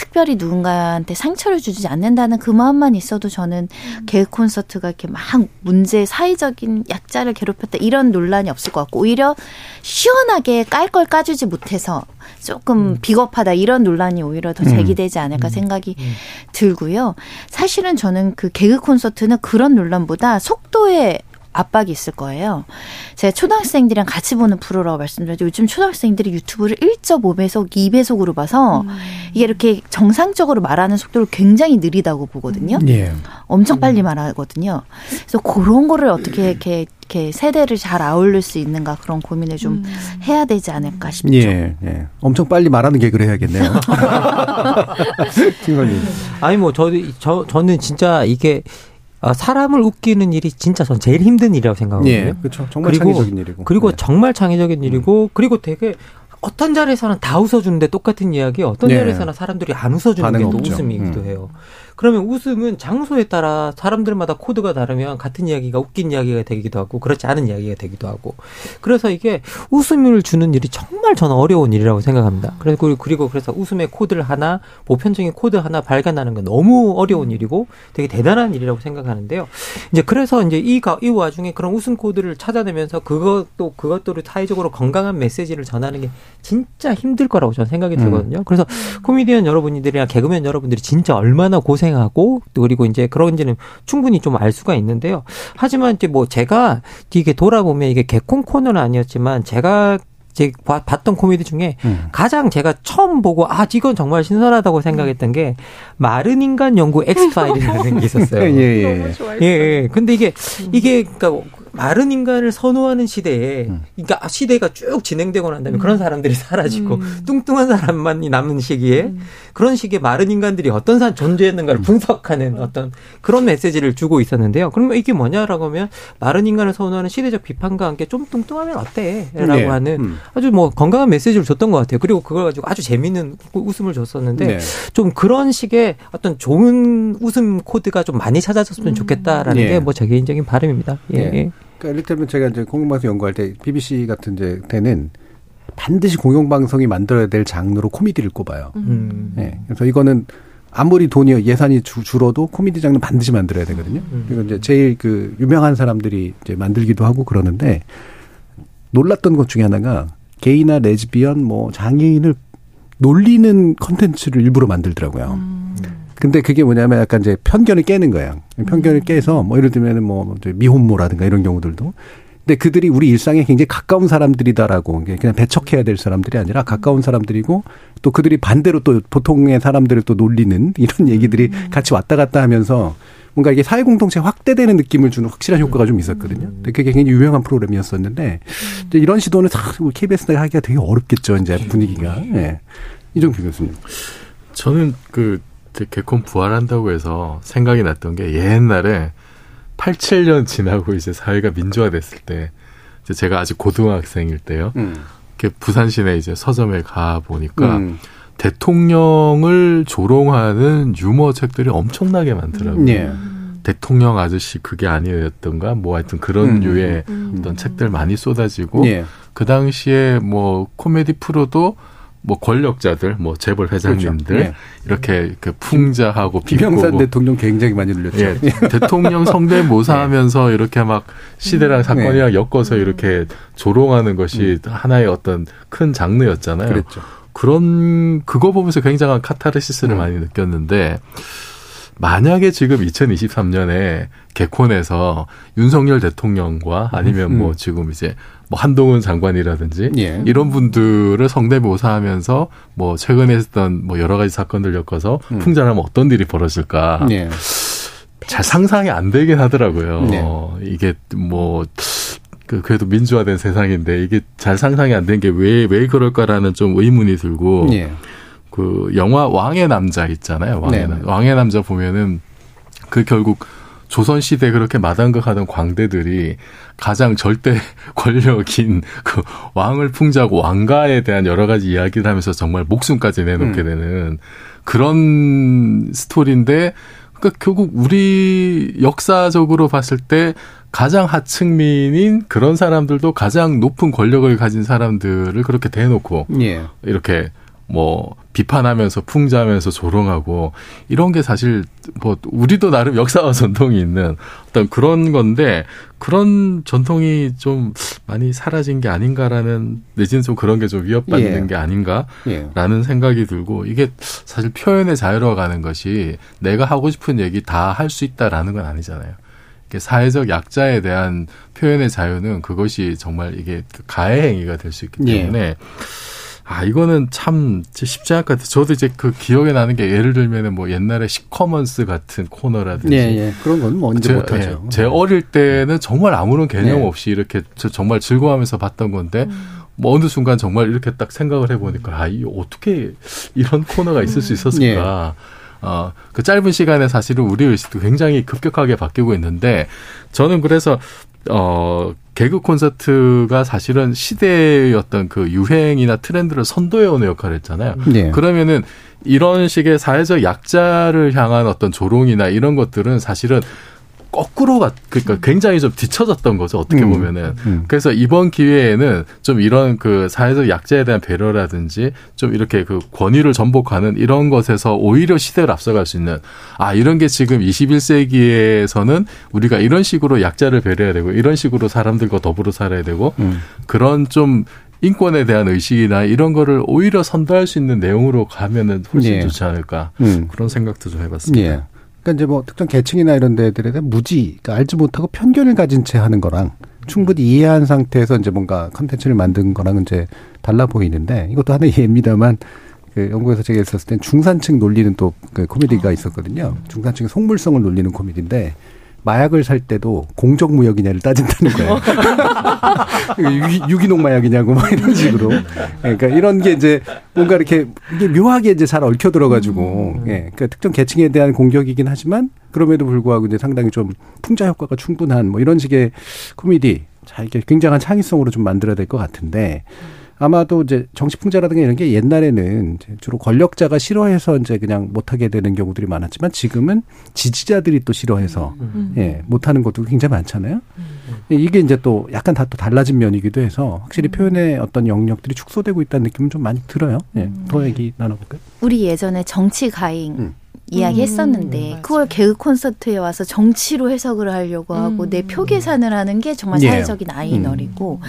특별히 누군가한테 상처를 주지 않는다는 그 마음만 있어도 저는 개그 콘서트가 이렇게 막 문제 사회적인 약자를 괴롭혔다 이런 논란이 없을 것 같고 오히려 시원하게 깔 걸 까주지 못해서 조금 음. 비겁하다 이런 논란이 오히려 더 음. 제기되지 않을까 음. 생각이 들고요. 사실은 저는 그 개그 콘서트는 그런 논란보다 속도에 압박이 있을 거예요. 제가 초등학생들이랑 같이 보는 프로라고 말씀드렸죠. 요즘 초등학생들이 유튜브를 1.5배속, 2배속으로 봐서 음. 이게 이렇게 정상적으로 말하는 속도를 굉장히 느리다고 보거든요. 예. 엄청 음. 빨리 말하거든요. 그래서 그런 거를 어떻게 이렇게 이렇게 세대를 잘 아울릴 수 있는가 그런 고민을 좀 음. 해야 되지 않을까 싶죠. 예, 예. 엄청 빨리 말하는 개그를 해야겠네요. 김관님. 아니 뭐 저, 저 저는 진짜 이게 아, 사람을 웃기는 일이 진짜 전 제일 힘든 일이라고 생각하거든요. 예, 그렇죠. 정말 그리고, 창의적인 일이고. 그리고 네. 정말 창의적인 일이고, 음. 그리고 되게 어떤 자리에서는 다 웃어주는데 똑같은 이야기, 어떤 네. 자리에서는 사람들이 안 웃어주는 게 또 웃음이기도 음. 해요. 그러면 웃음은 장소에 따라 사람들마다 코드가 다르면 같은 이야기가 웃긴 이야기가 되기도 하고 그렇지 않은 이야기가 되기도 하고 그래서 이게 웃음을 주는 일이 정말 저는 어려운 일이라고 생각합니다. 그리고 그리고 그래서 웃음의 코드를 하나 보편적인 코드 하나 발견하는 건 너무 어려운 일이고 되게 대단한 일이라고 생각하는데요. 이제 그래서 이제 이, 이 와중에 그런 웃음 코드를 찾아내면서 그것도 그것들을 사회적으로 건강한 메시지를 전하는 게 진짜 힘들 거라고 저는 생각이 음. 들거든요. 그래서 코미디언 여러분들이나 개그맨 여러분들이 진짜 얼마나 고생 고생하고 그리고 이제 그런지는 충분히 좀 알 수가 있는데요. 하지만 이제 뭐 제가 이게 돌아보면 이게 개콘 코너는 아니었지만 제가 제 봤던 코미디 중에 음. 가장 제가 처음 보고 아 이건 정말 신선하다고 생각했던 게 마른 인간 연구 엑스파일이라는 게 있었어요. 예, 예. 예, 예. 근데 이게 이게 그러니까 마른 인간을 선호하는 시대에 음. 그러니까 시대가 쭉 진행되고 난 다음에 음. 그런 사람들이 사라지고 음. 뚱뚱한 사람만이 남는 시기에 음. 그런 시기에 마른 인간들이 어떤 사 존재했는가를 음. 분석하는 어떤 그런 메시지를 주고 있었는데요. 그러면 이게 뭐냐라고 하면 마른 인간을 선호하는 시대적 비판과 함께 좀 뚱뚱하면 어때라고 네. 하는 음. 아주 뭐 건강한 메시지를 줬던 것 같아요. 그리고 그걸 가지고 아주 재미있는 웃음을 줬었는데 네. 좀 그런 식의 어떤 좋은 웃음 코드가 좀 많이 찾아졌으면 좋겠다라는 네. 게뭐 제 개인적인 바람입니다. 예. 네. 그러니까 이를테면 제가 이제 공영방송 연구할 때 BBC 같은 이제 때는 반드시 공영방송이 만들어야 될 장르로 코미디를 꼽아요. 음. 네. 그래서 이거는 아무리 돈이 예산이 주, 줄어도 코미디 장르 반드시 만들어야 되거든요. 음. 그리고 이제 제일 그 유명한 사람들이 이제 만들기도 하고 그러는데 놀랐던 것 중에 하나가 게이나 레즈비언 뭐 장애인을 놀리는 컨텐츠를 일부러 만들더라고요. 음. 근데 그게 뭐냐면 약간 이제 편견을 깨는 거예요. 편견을 음. 깨서 뭐 예를 들면 뭐 미혼모라든가 이런 경우들도 근데 그들이 우리 일상에 굉장히 가까운 사람들이다라고 그냥 배척해야 될 사람들이 아니라 가까운 사람들이고 또 그들이 반대로 또 보통의 사람들을 또 놀리는 이런 얘기들이 음. 같이 왔다 갔다 하면서 뭔가 이게 사회 공동체 확대되는 느낌을 주는 확실한 효과가 좀 있었거든요. 음. 근데 그게 굉장히 유명한 프로그램이었었는데 이제 이런 시도는 다 KBS가 하기가 되게 어렵겠죠. 이제 분위기가. 예. 네. 이종필 교수님. 저는 그 개콘 부활한다고 해서 생각이 났던 게 옛날에 87년 지나고 이제 사회가 민주화됐을 때 이제 제가 아직 고등학생일 때요. 음. 부산 시내 이제 서점에 가 보니까 음. 대통령을 조롱하는 유머 책들이 엄청나게 많더라고요. 예. 대통령 아저씨 그게 아니었던가 뭐 하여튼 그런 음. 류의 음. 어떤 책들 많이 쏟아지고 예. 그 당시에 뭐 코미디 프로도 뭐 권력자들, 뭐 재벌 회장님들 그렇죠. 네. 이렇게 그 풍자하고 김영삼 대통령 굉장히 많이 눌렸죠. 예, 대통령 성대 모사하면서 네. 이렇게 막 시대랑 사건이랑 네. 엮어서 이렇게 조롱하는 것이 음. 하나의 어떤 큰 장르였잖아요. 그랬죠. 그런 그거 보면서 굉장한 카타르시스를 음. 많이 느꼈는데 만약에 지금 2023년에 개콘에서 윤석열 대통령과 아니면 뭐 음. 지금 이제 뭐 한동훈 장관이라든지 예. 이런 분들을 성대모사하면서 뭐 최근에 했던 뭐 여러 가지 사건들 엮어서 음. 풍자하면 어떤 일이 벌어질까 예. 잘 상상이 안 되긴 하더라고요. 예. 이게 뭐 그, 그래도 민주화된 세상인데 이게 잘 상상이 안된게왜 왜 그럴까라는 좀 의문이 들고 예. 그 영화 왕의 남자 있잖아요. 왕의, 네. 남, 왕의 남자 보면은 그 결국 조선 시대 그렇게 마당극하던 광대들이 가장 절대 권력인 그 왕을 풍자고 왕가에 대한 여러 가지 이야기를 하면서 정말 목숨까지 내놓게 음. 되는 그런 스토리인데 그러니까 결국 우리 역사적으로 봤을 때 가장 하층민인 그런 사람들도 가장 높은 권력을 가진 사람들을 그렇게 대놓고 예. 이렇게 뭐 비판하면서 풍자하면서 조롱하고 이런 게 사실 뭐 우리도 나름 역사와 전통이 있는 어떤 그런 건데 그런 전통이 좀 많이 사라진 게 아닌가라는 내지는 좀 그런 게 좀 위협받는 예. 게 아닌가라는 예. 생각이 들고 이게 사실 표현의 자유로 가는 것이 내가 하고 싶은 얘기 다 할 수 있다라는 건 아니잖아요. 사회적 약자에 대한 표현의 자유는 그것이 정말 이게 가해 행위가 될 수 있기 때문에 예. 아, 이거는 참 쉽지 않을 것 같아요. 저도 이제 그 기억에 나는 게 예를 들면은 뭐 옛날에 시커먼스 같은 코너라든지. 예, 예. 그런 건 뭐 언제 못하죠. 예, 제 어릴 때는 정말 아무런 개념 네. 없이 이렇게 정말 즐거워하면서 봤던 건데 음. 뭐 어느 순간 정말 이렇게 딱 생각을 해보니까 아, 이 어떻게 이런 코너가 있을 수 있었을까. 예. 어, 그 짧은 시간에 사실은 우리 의식도 굉장히 급격하게 바뀌고 있는데 저는 그래서 어, 개그 콘서트가 사실은 시대의 어떤 그 유행이나 트렌드를 선도해오는 역할을 했잖아요. 네. 그러면은 이런 식의 사회적 약자를 향한 어떤 조롱이나 이런 것들은 사실은 거꾸로 가 그러니까 굉장히 좀 뒤쳐졌던 거죠 어떻게 음, 보면은 음. 그래서 이번 기회에는 좀 이런 그 사회적 약자에 대한 배려라든지 좀 이렇게 그 권위를 전복하는 이런 것에서 오히려 시대를 앞서갈 수 있는 아 이런 게 지금 21세기에서는 우리가 이런 식으로 약자를 배려해야 되고 이런 식으로 사람들과 더불어 살아야 되고 음. 그런 좀 인권에 대한 의식이나 이런 거를 오히려 선도할 수 있는 내용으로 가면은 훨씬 예. 좋지 않을까 음. 그런 생각도 좀 해봤습니다. 예. 그러니까 이제 뭐 특정 계층이나 이런 데들에 대한 무지, 그러니까 알지 못하고 편견을 가진 채 하는 거랑 충분히 이해한 상태에서 이제 뭔가 컨텐츠를 만든 거랑은 이제 달라 보이는데 이것도 하나의 예입니다만 그 연구에서 제가 했었을 땐 중산층 놀리는 또 그 코미디가 있었거든요. 중산층의 속물성을 놀리는 코미디인데 마약을 살 때도 공적 무역이냐를 따진다는 거예요. 유기, 농 마약이냐고 막 이런 식으로. 그러니까 이런 게 이제 뭔가 이렇게 이게 묘하게 이제 잘 얽혀 들어가지고 음. 예, 그러니까 특정 계층에 대한 공격이긴 하지만 그럼에도 불구하고 이제 상당히 좀 풍자 효과가 충분한 뭐 이런 식의 코미디 자 이게 굉장한 창의성으로 좀 만들어야 될 것 같은데. 아마도 이제 정치 풍자라든가 이런 게 옛날에는 주로 권력자가 싫어해서 이제 그냥 못하게 되는 경우들이 많았지만 지금은 지지자들이 또 싫어해서 음. 예 못하는 것도 굉장히 많잖아요. 음. 이게 이제 또 약간 다 또 달라진 면이기도 해서 확실히 음. 표현의 어떤 영역들이 축소되고 있다는 느낌은 좀 많이 들어요. 예, 음. 더 얘기 나눠볼까요? 우리 예전에 정치 가잉 음. 이야기 했었는데 음, 그걸 개그 콘서트에 와서 정치로 해석을 하려고 하고 음. 내 표 계산을 하는 게 정말 예. 사회적인 예. 아이너리고 음.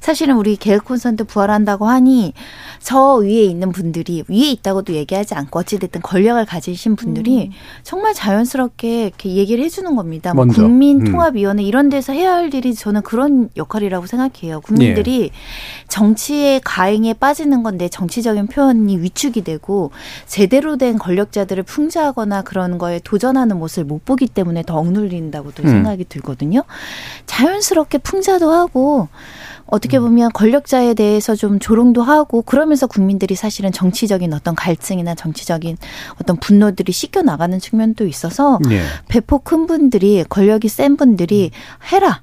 사실은 우리 계획 콘서트 부활한다고 하니 저 위에 있는 분들이 위에 있다고도 얘기하지 않고 어찌됐든 권력을 가지신 분들이 음. 정말 자연스럽게 이렇게 얘기를 해주는 겁니다. 뭐 국민통합위원회 음. 이런 데서 해야 할 일이 저는 그런 역할이라고 생각해요. 국민들이 예. 정치의 가행에 빠지는 건데 정치적인 표현이 위축이 되고 제대로 된 권력자들을 풍자하거나 그런 거에 도전하는 모습을 못 보기 때문에 더 억눌린다고도 음. 생각이 들거든요. 자연스럽게 풍자도 하고 어떻게 음. 보면 권력자에 대해서 좀 조롱도 하고 그러면서 국민들이 사실은 정치적인 어떤 갈증이나 정치적인 어떤 분노들이 씻겨 나가는 측면도 있어서 네. 배포 큰 분들이 권력이 센 분들이 해라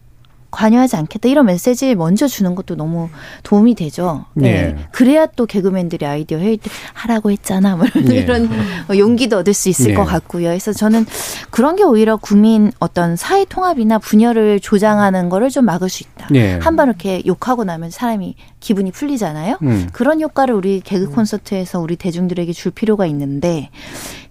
관여하지 않겠다 이런 메시지 먼저 주는 것도 너무 도움이 되죠. 네. 네. 그래야 또 개그맨들이 아이디어 회의 때 하라고 했잖아. 뭐 이런, 네. 이런 용기도 얻을 수 있을 네. 것 같고요. 그래서 저는 그런 게 오히려 국민 어떤 사회 통합이나 분열을 조장하는 거를 좀 막을 수 있다. 네. 한번 이렇게 욕하고 나면 사람이 기분이 풀리잖아요. 음. 그런 효과를 우리 개그 콘서트에서 우리 대중들에게 줄 필요가 있는데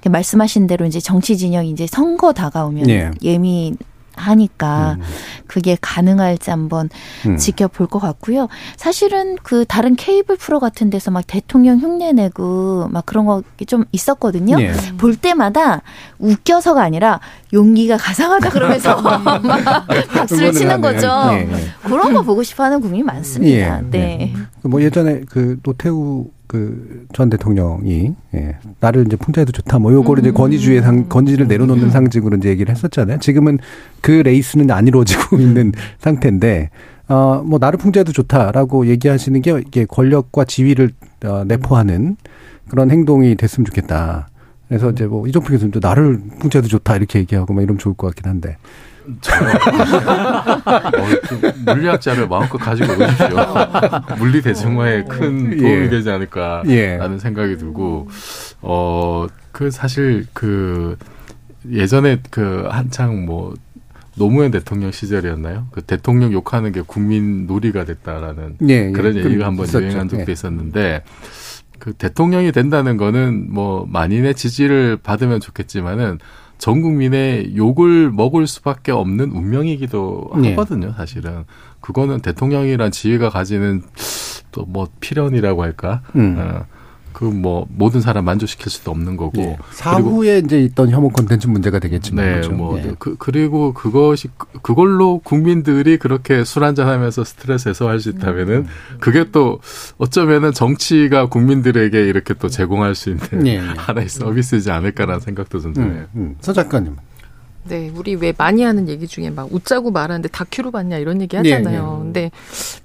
말씀하신 대로 이제 정치 진영이 이제 선거 다가오면 네. 예민 하니까 음. 그게 가능할지 한번 음. 지켜볼 것 같고요. 사실은 그 다른 케이블 프로 같은 데서 막 대통령 흉내 내고 막 그런 거 좀 있었거든요. 네. 볼 때마다 웃겨서가 아니라 용기가 가상하다 그러면서 막 박수를 치는 거죠. 네. 그런 거 보고 싶어 하는 국민이 많습니다. 네. 네. 뭐 예전에 그 노태우 그 전 대통령이 예, 나를 이제 풍자해도 좋다 뭐 요거를 음. 이제 권위주의 상 권위를 내려놓는 상징으로 이제 얘기를 했었잖아요. 지금은 그 레이스는 안 이루어지고 있는 상태인데 어뭐 나를 풍자해도 좋다라고 얘기하시는 게 이게 권력과 지위를 어, 내포하는 그런 행동이 됐으면 좋겠다. 그래서 이제 뭐 이종필 교수님도 나를 풍자해도 좋다 이렇게 얘기하고 막 이러면 좋을 것 같긴 한데. 어, 물리학자를 마음껏 가지고 오십시오. 물리 대중화에 큰 도움이 예. 되지 않을까라는 예. 생각이 들고, 어, 그 사실 그 예전에 그 한창 뭐 노무현 대통령 시절이었나요? 그 대통령 욕하는 게 국민 놀이가 됐다라는 예, 예. 그런 얘기가 한번 있었죠. 유행한 적도 예. 있었는데 그 대통령이 된다는 거는 뭐 만인의 지지를 받으면 좋겠지만은 전 국민의 욕을 먹을 수밖에 없는 운명이기도 네. 하거든요, 사실은. 그거는 대통령이란 지위가 가지는 또 뭐 필연이라고 할까? 음. 어, 그 뭐 모든 사람 만족시킬 수도 없는 거고 예. 사후에 이제 있던 혐오 콘텐츠 문제가 되겠지만 네, 그렇죠. 뭐 예. 그, 그리고 그것이 그걸로 국민들이 그렇게 술 한잔 하면서 스트레스 해소할 수 있다면은 음. 그게 또 어쩌면은 정치가 국민들에게 이렇게 또 제공할 수 있는 예. 예. 하나의 서비스이지 않을까라는 생각도 좀 드네요. 음, 음. 서 작가님. 네, 우리 왜 많이 하는 얘기 중에 막 웃자고 말하는데 다큐로 봤냐 이런 얘기 하잖아요. 예, 예. 근데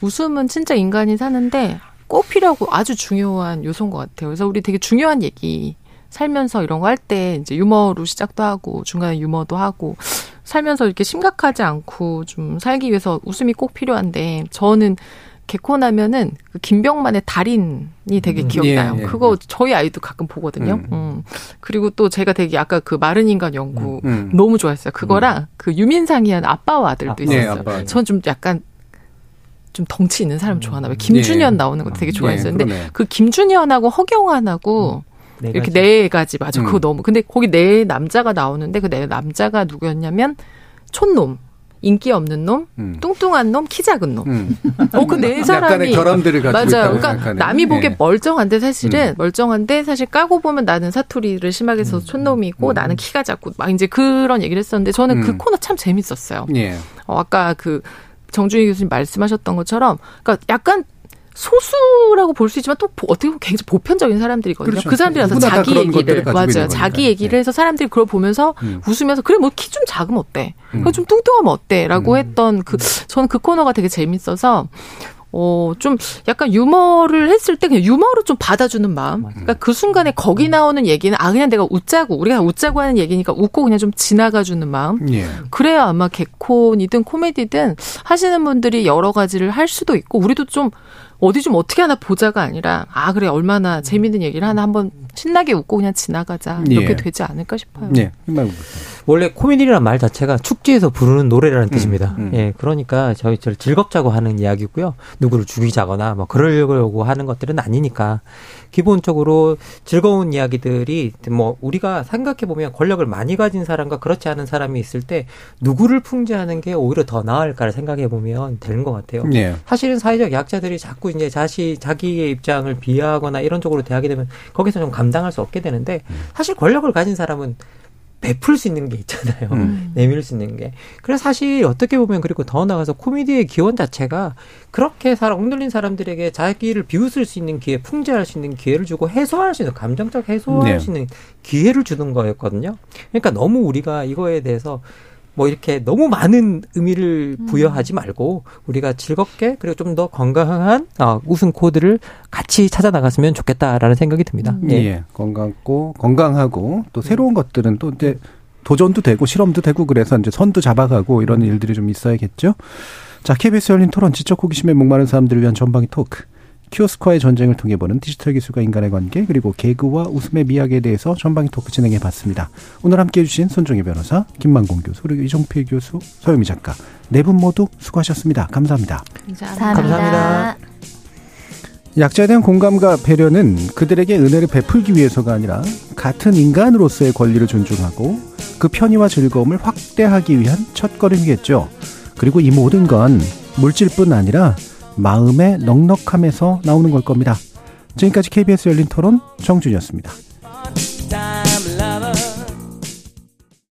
웃음은 진짜 인간이 사는데 꼭 필요하고 아주 중요한 요소인 것 같아요. 그래서 우리 되게 중요한 얘기 살면서 이런 거 할 때 이제 유머로 시작도 하고 중간에 유머도 하고 살면서 이렇게 심각하지 않고 좀 살기 위해서 웃음이 꼭 필요한데 저는 개콘하면은 그 김병만의 달인이 되게 음, 기억나요. 예, 예, 그거 예. 저희 아이도 가끔 보거든요. 음. 음. 그리고 또 제가 되게 아까 그 마른 인간 연구 음, 음. 너무 좋아했어요. 그거랑 음. 그 유민상이 한 아빠와 아들도 아, 있었어요. 네, 저는 좀 약간 좀 덩치 있는 사람 좋아하나 봐요. 김준현 네. 나오는 거 되게 좋아했어요. 근데 네, 그 김준현하고 허경환하고 음. 네 이렇게 네 가지 맞아. 음. 그거 너무. 근데 거기 네 남자가 나오는데 그 네 남자가 누구였냐면 촌놈. 인기 없는 놈, 음. 뚱뚱한 놈, 키 작은 놈. 음. 어, 그 네 사람이. 결함들을 가지고 맞아요. 그러니까 약간의. 남이 보기에 네. 멀쩡한데 사실은 음. 멀쩡한데 사실 까고 보면 나는 사투리를 심하게 써서 음. 촌놈이고 음. 나는 키가 작고 막 이제 그런 얘기를 했었는데 저는 그 음. 코너 참 재밌었어요. 예. 어, 아까 그 정준희 교수님 말씀하셨던 것처럼 그러니까 약간 소수라고 볼 수 있지만 또 어떻게 보면 굉장히 보편적인 사람들이거든요. 그렇죠. 그 사람들이라서 자기 얘기를 맞아요. 자기 얘기를 네. 해서 사람들이 그걸 보면서 음. 웃으면서 그래 뭐 키 좀 작으면 어때? 음. 좀 뚱뚱하면 어때?라고 음. 했던 그 저는 그 코너가 되게 재밌어서 어, 좀 약간 유머를 했을 때 그냥 유머로 좀 받아주는 마음. 그러니까 그 순간에 거기 나오는 얘기는 아, 그냥 내가 웃자고, 우리가 웃자고 하는 얘기니까 웃고 그냥 좀 지나가주는 마음. 예. 그래야 아마 개콘이든 코미디든 하시는 분들이 여러 가지를 할 수도 있고, 우리도 좀 어디 좀 어떻게 하나 보자가 아니라 아 그래 얼마나 재밌는 얘기를 하나 한번 신나게 웃고 그냥 지나가자 이렇게 예. 되지 않을까 싶어요. 예. 원래 코미디라는 말 자체가 축제에서 부르는 노래라는 음, 뜻입니다. 음. 예, 그러니까 저희 저 즐겁자고 하는 이야기고요. 누구를 죽이자거나 뭐 그러려고 하는 것들은 아니니까 기본적으로 즐거운 이야기들이 뭐 우리가 생각해 보면 권력을 많이 가진 사람과 그렇지 않은 사람이 있을 때 누구를 풍자하는 게 오히려 더 나을까를 생각해 보면 되는 것 같아요. 네. 사실은 사회적 약자들이 자꾸 이제 자시 자기의 입장을 비하하거나 이런 쪽으로 대하게 되면 거기서 좀 감당할 수 없게 되는데 음. 사실 권력을 가진 사람은 베풀 수 있는 게 있잖아요. 음. 내밀 수 있는 게. 그래서 사실 어떻게 보면 그리고 더 나가서 코미디의 기원 자체가 그렇게 사람 엉들린 사람들에게 자기를 비웃을 수 있는 기회, 풍자할 수 있는 기회를 주고 해소할 수 있는 감정적 해소할 네. 수 있는 기회를 주는 거였거든요. 그러니까 너무 우리가 이거에 대해서 뭐 이렇게 너무 많은 의미를 음. 부여하지 말고 우리가 즐겁게 그리고 좀 더 건강한 어, 우승 코드를 같이 찾아 나갔으면 좋겠다라는 생각이 듭니다. 음. 예. 예. 건강고 건강하고 또 새로운 것들은 또 이제 도전도 되고 실험도 되고 그래서 이제 선도 잡아가고 이런 일들이 좀 있어야겠죠. 자, KBS 열린 토론 지적 호기심에 목마른 사람들을 위한 전방위 토크. 키오스크와의 전쟁을 통해 보는 디지털 기술과 인간의 관계 그리고 개그와 웃음의 미학에 대해서 전방위 토크 진행해 봤습니다. 오늘 함께해 주신 손정희 변호사, 김만공 교수, 그리고 이종필 교수, 서유미 작가 네 분 모두 수고하셨습니다. 감사합니다. 감사합니다. 감사합니다. 약자에 대한 공감과 배려는 그들에게 은혜를 베풀기 위해서가 아니라 같은 인간으로서의 권리를 존중하고 그 편의와 즐거움을 확대하기 위한 첫걸음이겠죠. 그리고 이 모든 건 물질뿐 아니라 마음의 넉넉함에서 나오는 걸 겁니다. 지금까지 KBS 열린 토론 정준이었습니다.